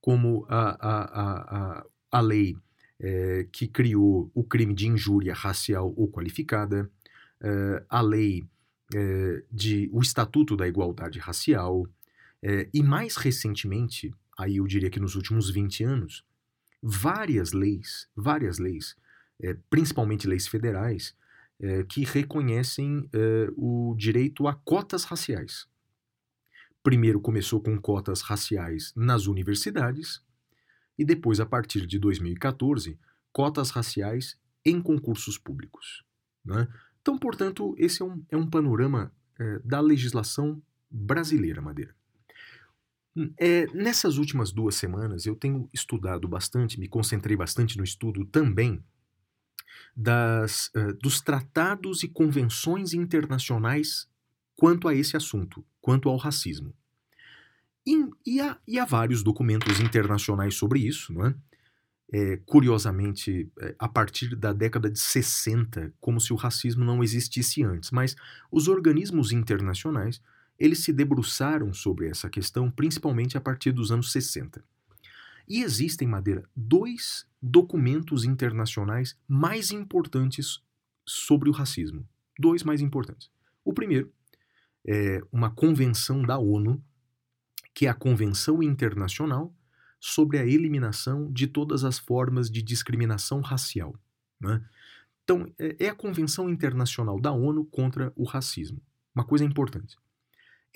como a, a, a, a, lei é, que criou o crime de injúria racial ou qualificada, uh, a lei uh, de o Estatuto da Igualdade Racial e mais recentemente, aí eu diria que nos últimos 20 anos, várias leis, várias leis, principalmente leis federais, que reconhecem o direito a cotas raciais. Primeiro começou com cotas raciais nas universidades e depois, a partir de 2014, cotas raciais em concursos públicos. Né? Então, portanto, esse é um, é um panorama é, da legislação brasileira, Madeira. É, nessas últimas duas semanas eu tenho estudado bastante, me concentrei bastante no estudo também das, uh, dos tratados e convenções internacionais quanto a esse assunto, quanto ao racismo. E, e, há, e há vários documentos internacionais sobre isso, não é? é, curiosamente, é, a partir da década de 60, como se o racismo não existisse antes. Mas os organismos internacionais eles se debruçaram sobre essa questão, principalmente a partir dos anos 60. E existem, Madeira, dois documentos internacionais mais importantes sobre o racismo. Dois mais importantes. O primeiro é uma convenção da ONU, que é a Convenção Internacional sobre a eliminação de todas as formas de discriminação racial. Né? Então, é, é a Convenção Internacional da ONU contra o Racismo. Uma coisa importante.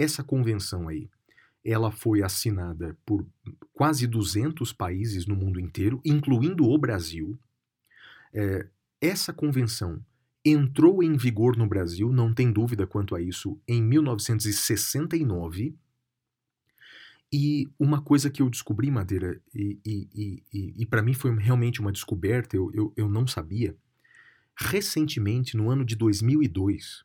Essa convenção aí, ela foi assinada por quase 200 países no mundo inteiro, incluindo o Brasil. É, essa convenção entrou em vigor no Brasil, não tem dúvida quanto a isso, em 1969 e uma coisa que eu descobri, Madeira, e, e, e, e para mim foi realmente uma descoberta, eu, eu, eu não sabia. Recentemente, no ano de 2002,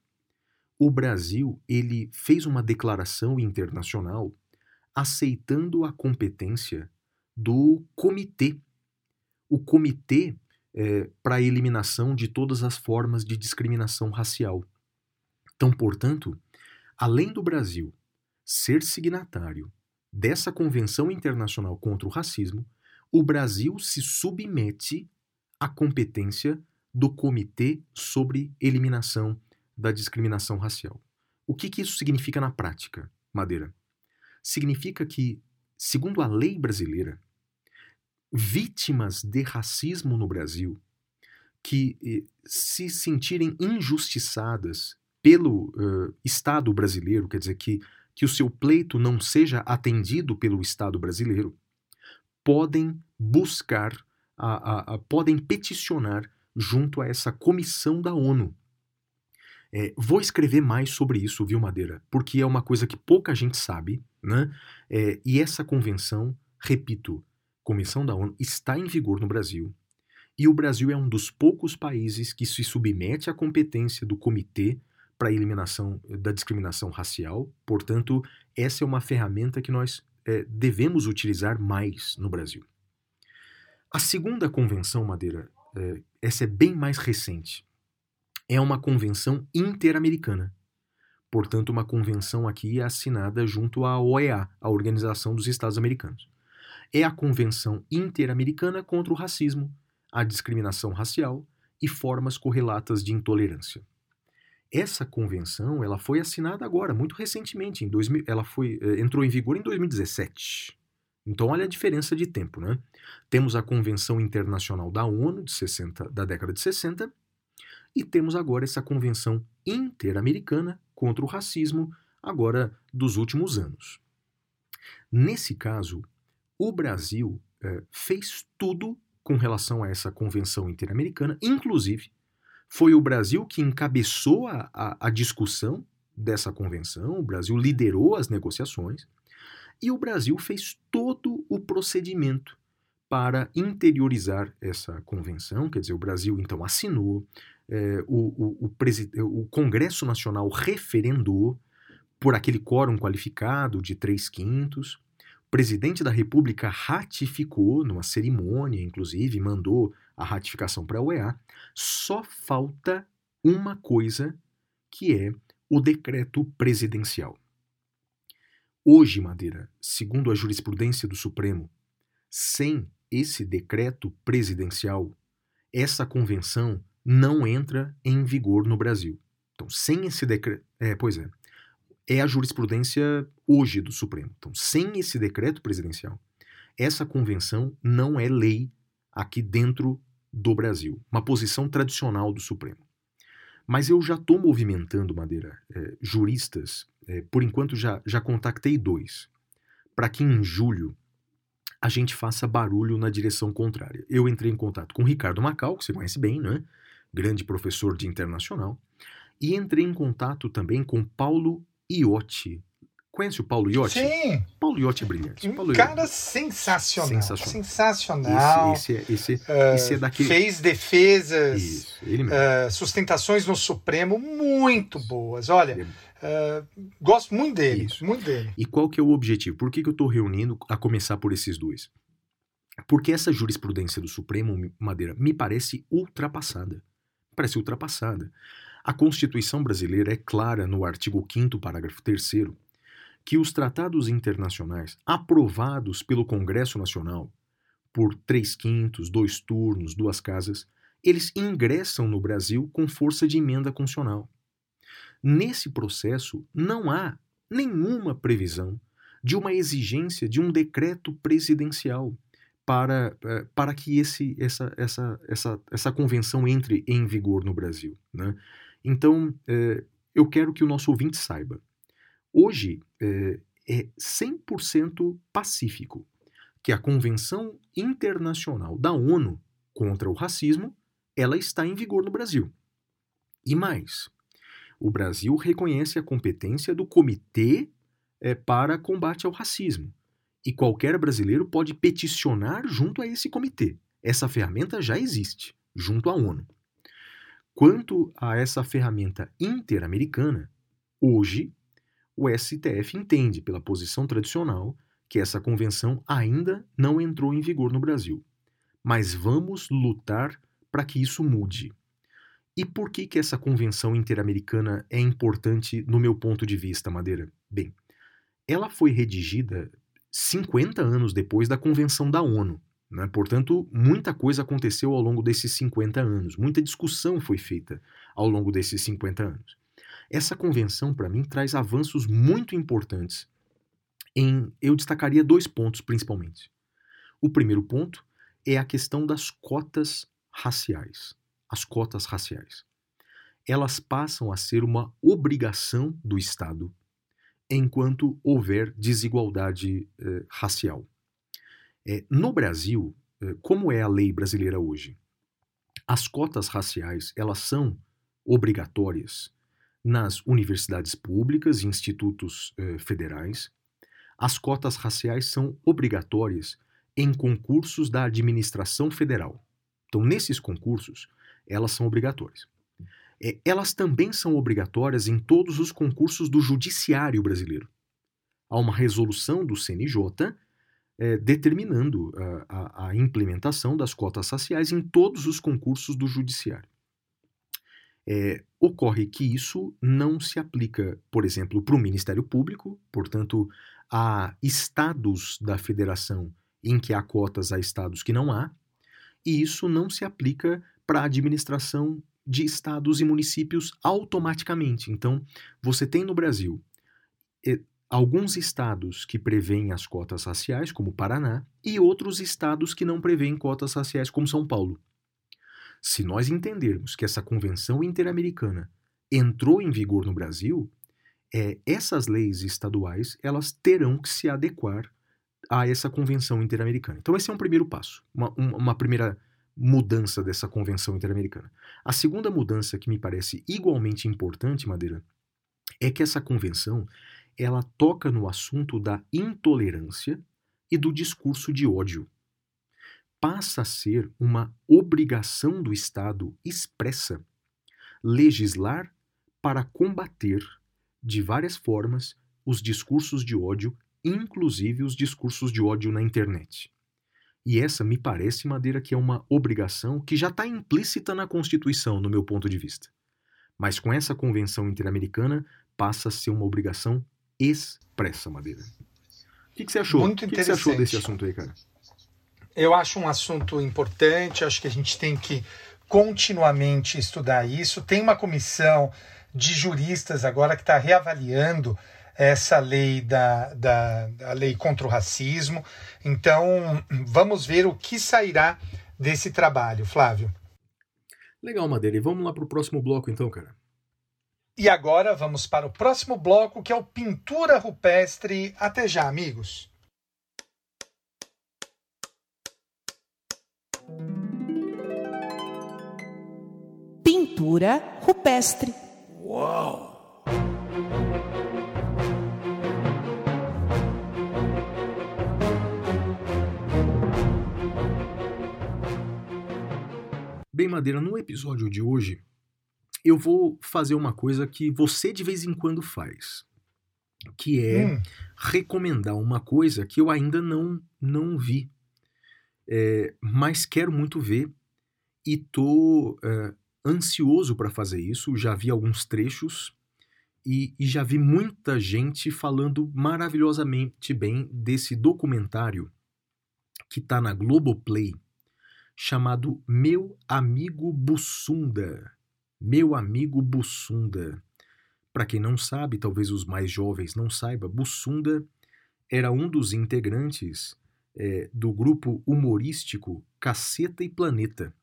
o Brasil ele fez uma declaração internacional aceitando a competência do comitê. O comitê é, para a eliminação de todas as formas de discriminação racial. Então, portanto, além do Brasil ser signatário dessa Convenção Internacional contra o Racismo, o Brasil se submete à competência do Comitê sobre Eliminação da Discriminação Racial. O que, que isso significa na prática, Madeira? Significa que, segundo a lei brasileira, vítimas de racismo no Brasil que eh, se sentirem injustiçadas pelo uh, Estado brasileiro, quer dizer, que, que o seu pleito não seja atendido pelo Estado brasileiro, podem buscar, a, a, a, podem peticionar junto a essa comissão da ONU. É, vou escrever mais sobre isso, viu, Madeira? Porque é uma coisa que pouca gente sabe, né? É, e essa convenção, repito, Comissão da ONU, está em vigor no Brasil. E o Brasil é um dos poucos países que se submete à competência do Comitê para a Eliminação da Discriminação Racial. Portanto, essa é uma ferramenta que nós é, devemos utilizar mais no Brasil. A segunda convenção, Madeira, é, essa é bem mais recente. É uma convenção interamericana. Portanto, uma convenção aqui assinada junto à OEA, a Organização dos Estados Americanos. É a Convenção Interamericana contra o Racismo, a Discriminação Racial e Formas Correlatas de Intolerância. Essa convenção ela foi assinada agora, muito recentemente, em 2000, ela foi, eh, entrou em vigor em 2017. Então, olha a diferença de tempo, né? Temos a Convenção Internacional da ONU de 60, da década de 60 e temos agora essa Convenção Interamericana contra o Racismo, agora dos últimos anos. Nesse caso, o Brasil eh, fez tudo com relação a essa Convenção Interamericana, inclusive foi o Brasil que encabeçou a, a, a discussão dessa convenção, o Brasil liderou as negociações e o Brasil fez todo o procedimento para interiorizar essa convenção, quer dizer, o Brasil então assinou, é, o, o, o, o, Congresso Nacional referendou por aquele quórum qualificado de três quintos, o presidente da República ratificou numa cerimônia, inclusive, mandou a ratificação para a OEA, só falta uma coisa que é o decreto presidencial. Hoje, Madeira, segundo a jurisprudência do Supremo, sem esse decreto presidencial, essa convenção não entra em vigor no Brasil. Então, sem esse decreto. É, pois é. É a jurisprudência hoje do Supremo. Então, sem esse decreto presidencial, essa convenção não é lei aqui dentro do Brasil. Uma posição tradicional do Supremo. Mas eu já estou movimentando, Madeira, é, juristas é, por enquanto já, já contactei dois, para que em julho a gente faça barulho na direção contrária. Eu entrei em contato com o Ricardo Macau, que você conhece bem, né? Grande professor de internacional, e entrei em contato também com Paulo Iotti. Conhece o Paulo Iotti? Sim. Paulo Iotti é brilhante. Um Paulo cara Iotti. sensacional. Sensacional. Sensacional. Esse, esse, é, esse, Uh, esse é daquele. Fez defesas, Isso, uh, sustentações no Supremo muito boas. Olha, uh, gosto muito dele, Isso. muito dele. E qual que é o objetivo? Por que, que eu estou reunindo a começar por esses dois? Porque essa jurisprudência do Supremo Madeira me parece ultrapassada. Parece ultrapassada. A Constituição brasileira é clara no artigo 5 parágrafo 3 que os tratados internacionais aprovados pelo Congresso Nacional por três quintos, dois turnos, duas casas, eles ingressam no Brasil com força de emenda constitucional. Nesse processo, não há nenhuma previsão de uma exigência de um decreto presidencial para, eh, para que esse, essa, essa, essa, essa convenção entre em vigor no Brasil. Né? Então, eh, eu quero que o nosso ouvinte saiba. Hoje eh, é 100% pacífico que a Convenção Internacional da ONU contra o Racismo ela está em vigor no Brasil. E mais, o Brasil reconhece a competência do Comitê para Combate ao Racismo. E qualquer brasileiro pode peticionar junto a esse comitê. Essa ferramenta já existe, junto à ONU. Quanto a essa ferramenta interamericana, hoje o STF entende, pela posição tradicional, que essa convenção ainda não entrou em vigor no Brasil. Mas vamos lutar para que isso mude. E por que, que essa convenção interamericana é importante no meu ponto de vista, Madeira? Bem, ela foi redigida 50 anos depois da Convenção da ONU. Né? Portanto, muita coisa aconteceu ao longo desses 50 anos, muita discussão foi feita ao longo desses 50 anos. Essa convenção, para mim, traz avanços muito importantes. Em, eu destacaria dois pontos principalmente. O primeiro ponto é a questão das cotas raciais. As cotas raciais. Elas passam a ser uma obrigação do Estado enquanto houver desigualdade eh, racial. É, no Brasil, eh, como é a lei brasileira hoje? As cotas raciais elas são obrigatórias nas universidades públicas e institutos eh, federais. As cotas raciais são obrigatórias em concursos da administração federal. Então, nesses concursos, elas são obrigatórias. É, elas também são obrigatórias em todos os concursos do judiciário brasileiro. Há uma resolução do CNJ é, determinando a, a, a, implementação das cotas raciais em todos os concursos do judiciário. É, ocorre que isso não se aplica, por exemplo, para o Ministério Público, portanto, há estados da federação em que há cotas, há estados que não há, e isso não se aplica para a administração de estados e municípios automaticamente. Então, você tem no Brasil alguns estados que prevêem as cotas raciais, como Paraná, e outros estados que não prevêem cotas raciais, como São Paulo. Se nós entendermos que essa convenção interamericana entrou em vigor no Brasil, é, essas leis estaduais elas terão que se adequar a essa convenção interamericana. Então esse é um primeiro passo, uma, uma primeira mudança dessa convenção interamericana. A segunda mudança que me parece igualmente importante, Madeira, é que essa convenção ela toca no assunto da intolerância e do discurso de ódio. Passa a ser uma obrigação do Estado expressa legislar para combater de várias formas os discursos de ódio, inclusive os discursos de ódio na internet. E essa me parece, Madeira, que é uma obrigação que já está implícita na Constituição, no meu ponto de vista. Mas com essa convenção interamericana passa a ser uma obrigação expressa, Madeira. O que, que você achou? Muito o que, que você achou desse assunto aí, cara? Eu acho um assunto importante, acho que a gente tem que continuamente estudar isso. Tem uma comissão de juristas agora que está reavaliando essa lei da, da, da lei contra o racismo. Então, vamos ver o que sairá desse trabalho, Flávio. Legal, Madeira. E vamos lá para o próximo bloco, então, cara. E agora vamos para o próximo bloco, que é o Pintura Rupestre. Até já, amigos. Pintura rupestre. Uau! Bem, Madeira, no episódio de hoje, eu vou fazer uma coisa que você de vez em quando faz, que é Hum. recomendar uma coisa que eu ainda não, não vi, É, mas quero muito ver e tô é, ansioso para fazer isso. Já vi alguns trechos e, e já vi muita gente falando maravilhosamente bem desse documentário que está na Globoplay chamado Meu Amigo Bussunda. Meu Amigo Bussunda. Para quem não sabe, talvez os mais jovens não saibam, Bussunda era um dos integrantes eh, do grupo humorístico Caceta e Planeta,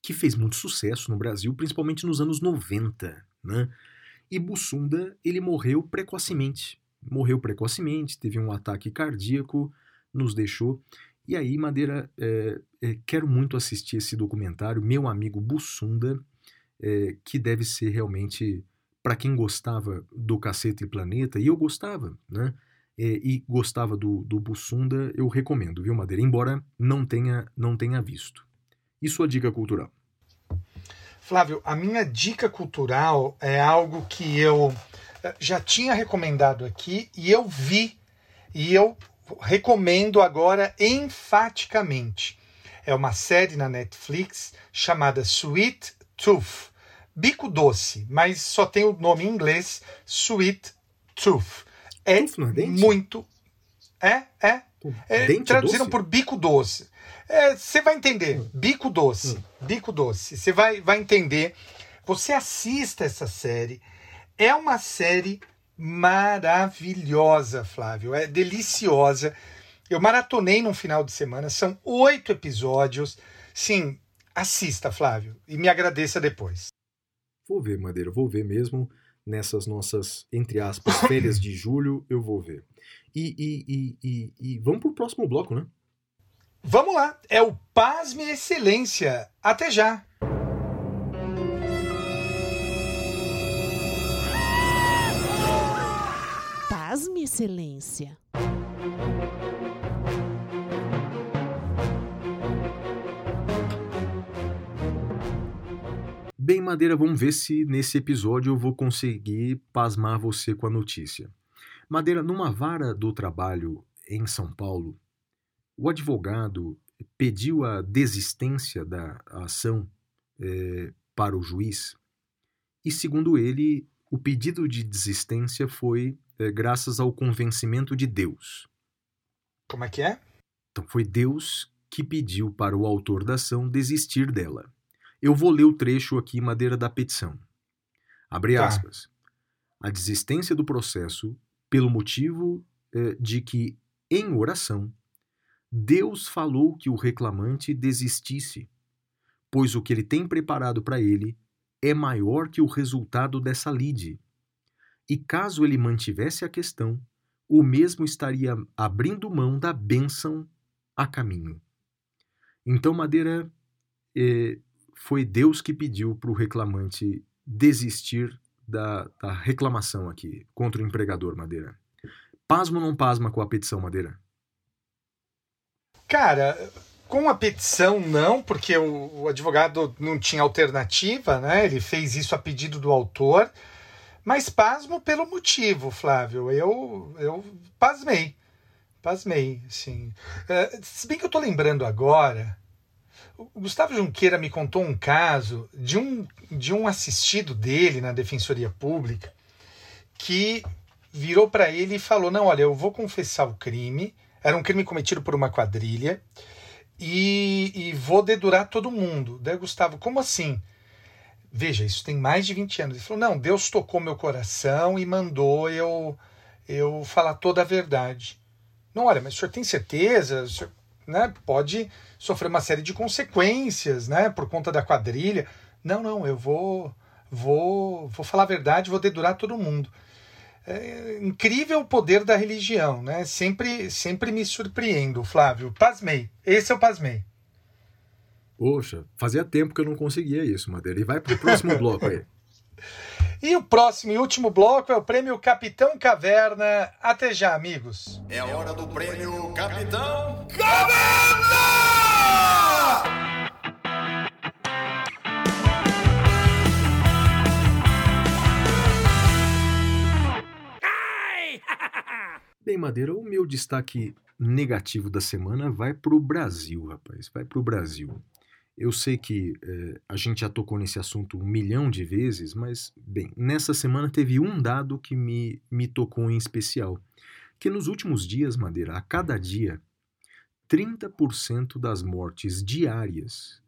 que fez muito sucesso no Brasil, principalmente nos anos 90, né? E Bussunda, ele morreu precocemente. Morreu precocemente, teve um ataque cardíaco, nos deixou. E aí, Madeira, é, é, quero muito assistir esse documentário, Meu Amigo Bussunda, é, que deve ser realmente, para quem gostava do Caceta e Planeta, e eu gostava, né? E gostava do, do Bussunda, eu recomendo, viu, Madeira? Embora não tenha, não tenha visto. E sua dica cultural? Flávio, a minha dica cultural é algo que eu já tinha recomendado aqui e eu vi e eu recomendo agora enfaticamente. É uma série na Netflix chamada Sweet tooth. Bico doce, mas só tem o nome em inglês Sweet Tooth. É é muito. É, é. É, Dente traduziram doce? por bico doce. É, Você vai entender. Bico doce. Bico doce. Você vai, vai entender. Você assista essa série. É uma série maravilhosa, Flávio. É deliciosa. Eu maratonei num final de semana. São oito episódios. Sim, assista, Flávio. E me agradeça depois. Vou ver, Madeira, vou ver mesmo nessas nossas, entre aspas, <laughs> férias de julho, eu vou ver. E, e, e, e, e vamos pro próximo bloco, né? Vamos lá. É o Pasme Excelência. Até já. Excelência. Bem, Madeira, vamos ver se nesse episódio eu vou conseguir pasmar você com a notícia. Madeira, numa vara do trabalho em São Paulo, o advogado pediu a desistência da ação eh, para o juiz e, segundo ele, o pedido de desistência foi eh, graças ao convencimento de Deus. Como é que é? Então foi Deus que pediu para o autor da ação desistir dela. Eu vou ler o trecho aqui, madeira da petição. Abre Tá. aspas. A desistência do processo pelo motivo eh, de que, em oração, Deus falou que o reclamante desistisse, pois o que ele tem preparado para ele é maior que o resultado dessa lide. E caso ele mantivesse a questão, o mesmo estaria abrindo mão da bênção a caminho. Então, Madeira, eh, foi Deus que pediu para o reclamante desistir da, da reclamação aqui contra o empregador, Madeira. Pasmo ou não pasma com a petição, Madeira? Cara, com a petição não, porque o, o advogado não tinha alternativa, né? Ele fez isso a pedido do autor. Mas pasmo pelo motivo, Flávio. Eu, eu pasmei. Pasmei, sim. Eh, se bem que eu tô lembrando agora, o Gustavo Junqueira me contou um caso de um, de um assistido dele na Defensoria Pública que virou para ele e falou: Não, olha, eu vou confessar o crime. Era um crime cometido por uma quadrilha e, e vou dedurar todo mundo. Daí, Gustavo, como assim? Veja, isso tem mais de 20 anos. Ele falou: Não, Deus tocou meu coração e mandou eu, eu falar toda a verdade. Não, olha, mas o senhor tem certeza? O senhor né, pode sofrer uma série de consequências né, por conta da quadrilha. Não, não, eu vou, vou, vou falar a verdade, vou dedurar todo mundo. É incrível o poder da religião, né? Sempre, sempre me surpreendo, Flávio. Pasmei. Esse eu pasmei. Poxa, fazia tempo que eu não conseguia isso, Madeira. E vai pro próximo <laughs> bloco aí. E o próximo e último bloco é o prêmio Capitão Caverna. Até já, amigos. É a hora do prêmio Capitão Bem, Madeira, o meu destaque negativo da semana vai pro Brasil, rapaz. Vai pro Brasil. Eu sei que eh, a gente já tocou nesse assunto um milhão de vezes, mas, bem, nessa semana teve um dado que me, me tocou em especial. Que nos últimos dias, Madeira, a cada dia, 30% das mortes diárias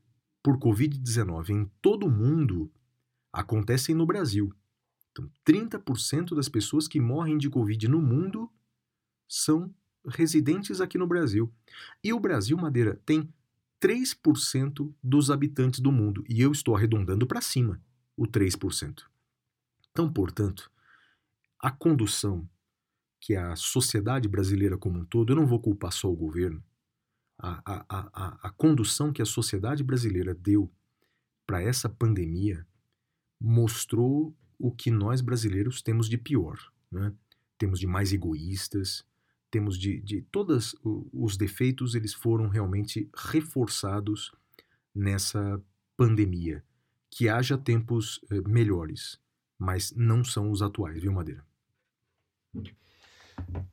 por Covid-19 em todo o mundo acontecem no Brasil. Então, 30% das pessoas que morrem de Covid no mundo são residentes aqui no Brasil. E o Brasil, Madeira, tem 3% dos habitantes do mundo. E eu estou arredondando para cima o 3%. Então, portanto, a condução que a sociedade brasileira como um todo, eu não vou culpar só o governo, a, a, a, a, condução que a sociedade brasileira deu para essa pandemia mostrou o que nós brasileiros temos de pior. Né? Temos de mais egoístas, temos de, de todos os defeitos, eles foram realmente reforçados nessa pandemia. Que haja tempos eh, melhores, mas não são os atuais, viu, Madeira?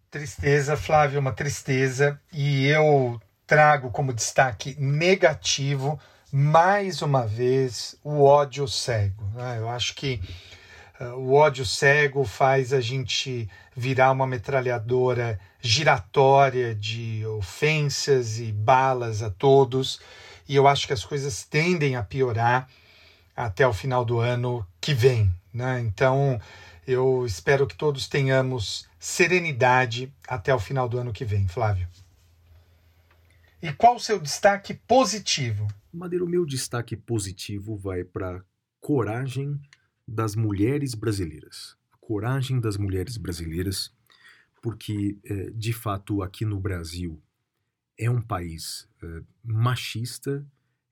Tristeza, Flávio, uma tristeza. E eu trago como destaque negativo mais uma vez, o ódio cego. né? Eu acho que o ódio cego faz a gente virar uma metralhadora giratória de ofensas e balas a todos, e eu acho que as coisas tendem a piorar até o final do ano que vem. Né? Então, eu espero que todos tenhamos serenidade até o final do ano que vem, Flávio. E qual o seu destaque positivo? Madeira, o meu destaque positivo vai para coragem das mulheres brasileiras. Coragem das mulheres brasileiras, porque, eh, de fato, aqui no Brasil é um país eh, machista,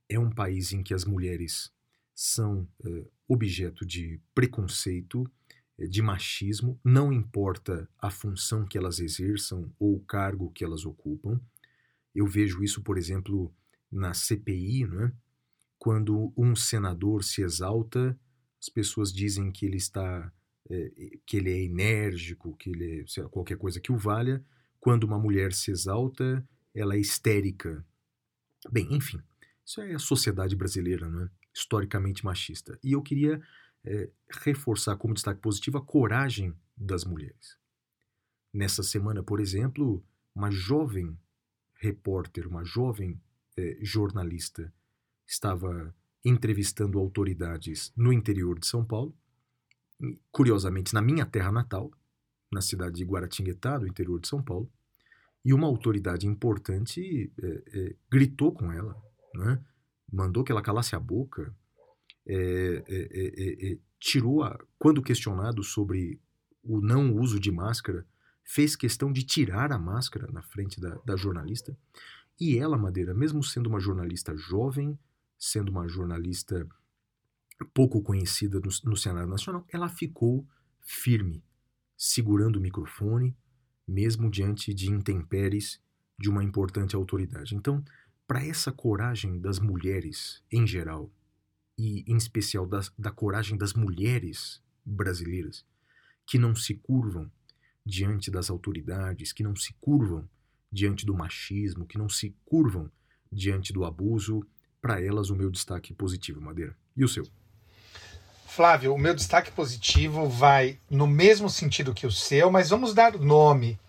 é um país em que as mulheres são eh, objeto de preconceito, de machismo, não importa a função que elas exerçam ou o cargo que elas ocupam. Eu vejo isso, por exemplo, na CPI, não é? quando um senador se exalta, as pessoas dizem que ele está, eh, que ele é enérgico, que ele é lá, qualquer coisa que o valha. Quando uma mulher se exalta, ela é histérica. Bem, enfim, isso é a sociedade brasileira, não é? historicamente machista. E eu queria eh, reforçar como destaque positivo a coragem das mulheres. Nessa semana, por exemplo, uma jovem repórter, uma jovem eh, jornalista, estava entrevistando autoridades no interior de São Paulo, curiosamente na minha terra natal, na cidade de Guaratinguetá, no interior de São Paulo, e uma autoridade importante eh, eh, gritou com ela, né? mandou que ela calasse a boca, eh, eh, eh, eh, tirou, a, quando questionado sobre o não uso de máscara, fez questão de tirar a máscara na frente da, da jornalista. E ela, Madeira, mesmo sendo uma jornalista jovem, sendo uma jornalista pouco conhecida no, no cenário nacional, ela ficou firme, segurando o microfone, mesmo diante de intempéries de uma importante autoridade. Então, para essa coragem das mulheres em geral, e em especial das, da coragem das mulheres brasileiras, que não se curvam diante das autoridades, que não se curvam diante do machismo, que não se curvam diante do abuso, para elas o meu destaque positivo, Madeira. E o seu? Flávio, o meu destaque positivo vai no mesmo sentido que o seu, mas vamos dar nome.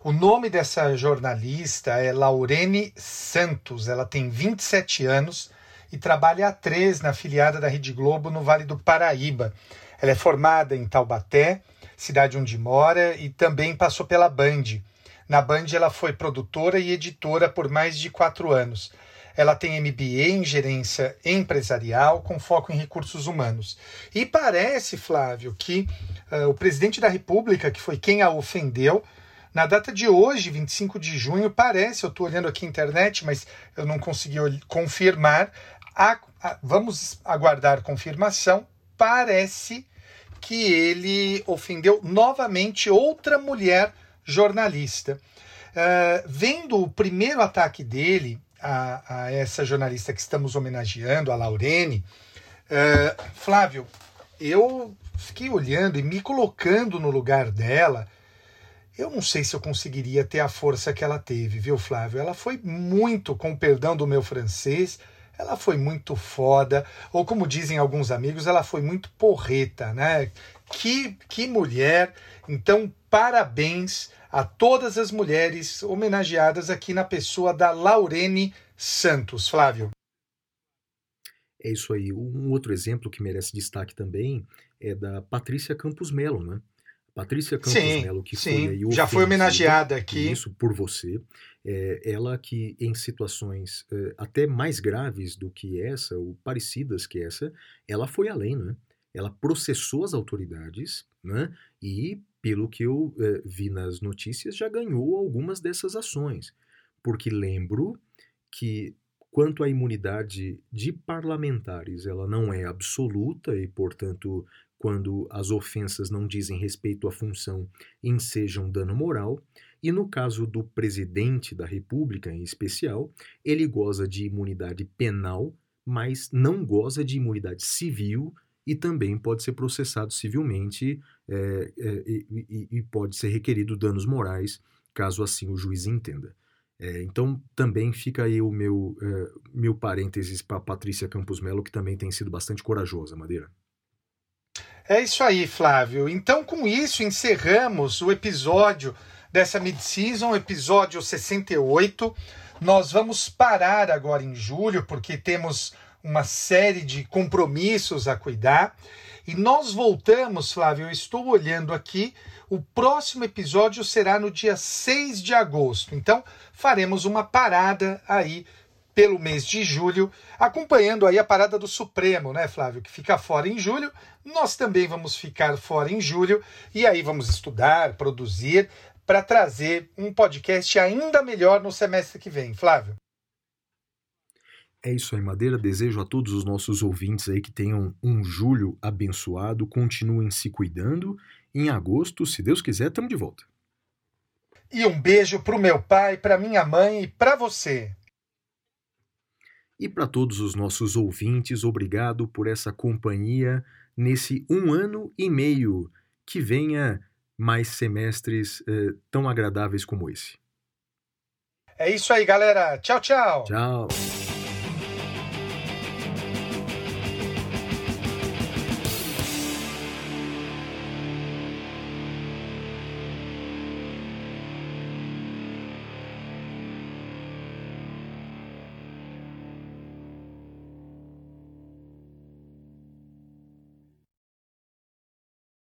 O nome dessa jornalista é Laurene Santos. Ela tem 27 anos e trabalha há três na afiliada da Rede Globo no Vale do Paraíba. Ela é formada em Taubaté, cidade onde mora, e também passou pela Band. Na Band ela foi produtora e editora por mais de quatro anos. Ela tem MBA em gerência empresarial com foco em recursos humanos. E parece, Flávio, que uh, o presidente da República, que foi quem a ofendeu, na data de hoje, 25 de junho, parece, eu estou olhando aqui na internet, mas eu não consegui confirmar. A, a, vamos aguardar confirmação. Parece que ele ofendeu novamente outra mulher jornalista. Uh, vendo o primeiro ataque dele a, a, essa jornalista que estamos homenageando, a Laurene, uh, Flávio, eu fiquei olhando e me colocando no lugar dela. Eu não sei se eu conseguiria ter a força que ela teve, viu, Flávio? Ela foi muito, com perdão do meu francês, ela foi muito foda, ou como dizem alguns amigos, ela foi muito porreta, né? Que, que mulher! Então, parabéns a todas as mulheres homenageadas aqui na pessoa da Laurene Santos. Flávio. É isso aí. Um outro exemplo que merece destaque também é da Patrícia Campos Melo, né? Patrícia Campos Sim, Melo, que sim, foi aí já foi homenageada aqui. Isso, por você. É, ela que em situações é, até mais graves do que essa, ou parecidas que essa, ela foi além, né? Ela processou as autoridades, né? E, pelo que eu é, vi nas notícias, já ganhou algumas dessas ações. Porque lembro que quanto à imunidade de parlamentares, ela não é absoluta e, portanto, quando as ofensas não dizem respeito à função, ensejam dano moral, e no caso do presidente da República, em especial, ele goza de imunidade penal, mas não goza de imunidade civil e também pode ser processado civilmente é, é, e, e, pode ser requerido danos morais, caso assim o juiz entenda. É, então também fica aí o meu, é, meu parênteses para Patrícia Campos Melo, que também tem sido bastante corajosa, Madeira. É isso aí, Flávio. Então, com isso, encerramos o episódio dessa mid-season, episódio 68. Nós vamos parar agora em julho, porque temos uma série de compromissos a cuidar. E nós voltamos, Flávio, eu estou olhando aqui, o próximo episódio será no dia 6 de agosto. Então, faremos uma parada aí pelo mês de julho, acompanhando aí a parada do Supremo, né, Flávio, que fica fora em julho. Nós também vamos ficar fora em julho e aí vamos estudar, produzir para trazer um podcast ainda melhor no semestre que vem, Flávio. É isso aí, Madeira. Desejo a todos os nossos ouvintes aí que tenham um julho abençoado, continuem se cuidando. Em agosto, se Deus quiser, estamos de volta. E um beijo pro meu pai, pra minha mãe e pra você. E para todos os nossos ouvintes, obrigado por essa companhia nesse um ano e meio. Que venha mais semestres eh, tão agradáveis como esse. É isso aí, galera. Tchau, tchau. Tchau.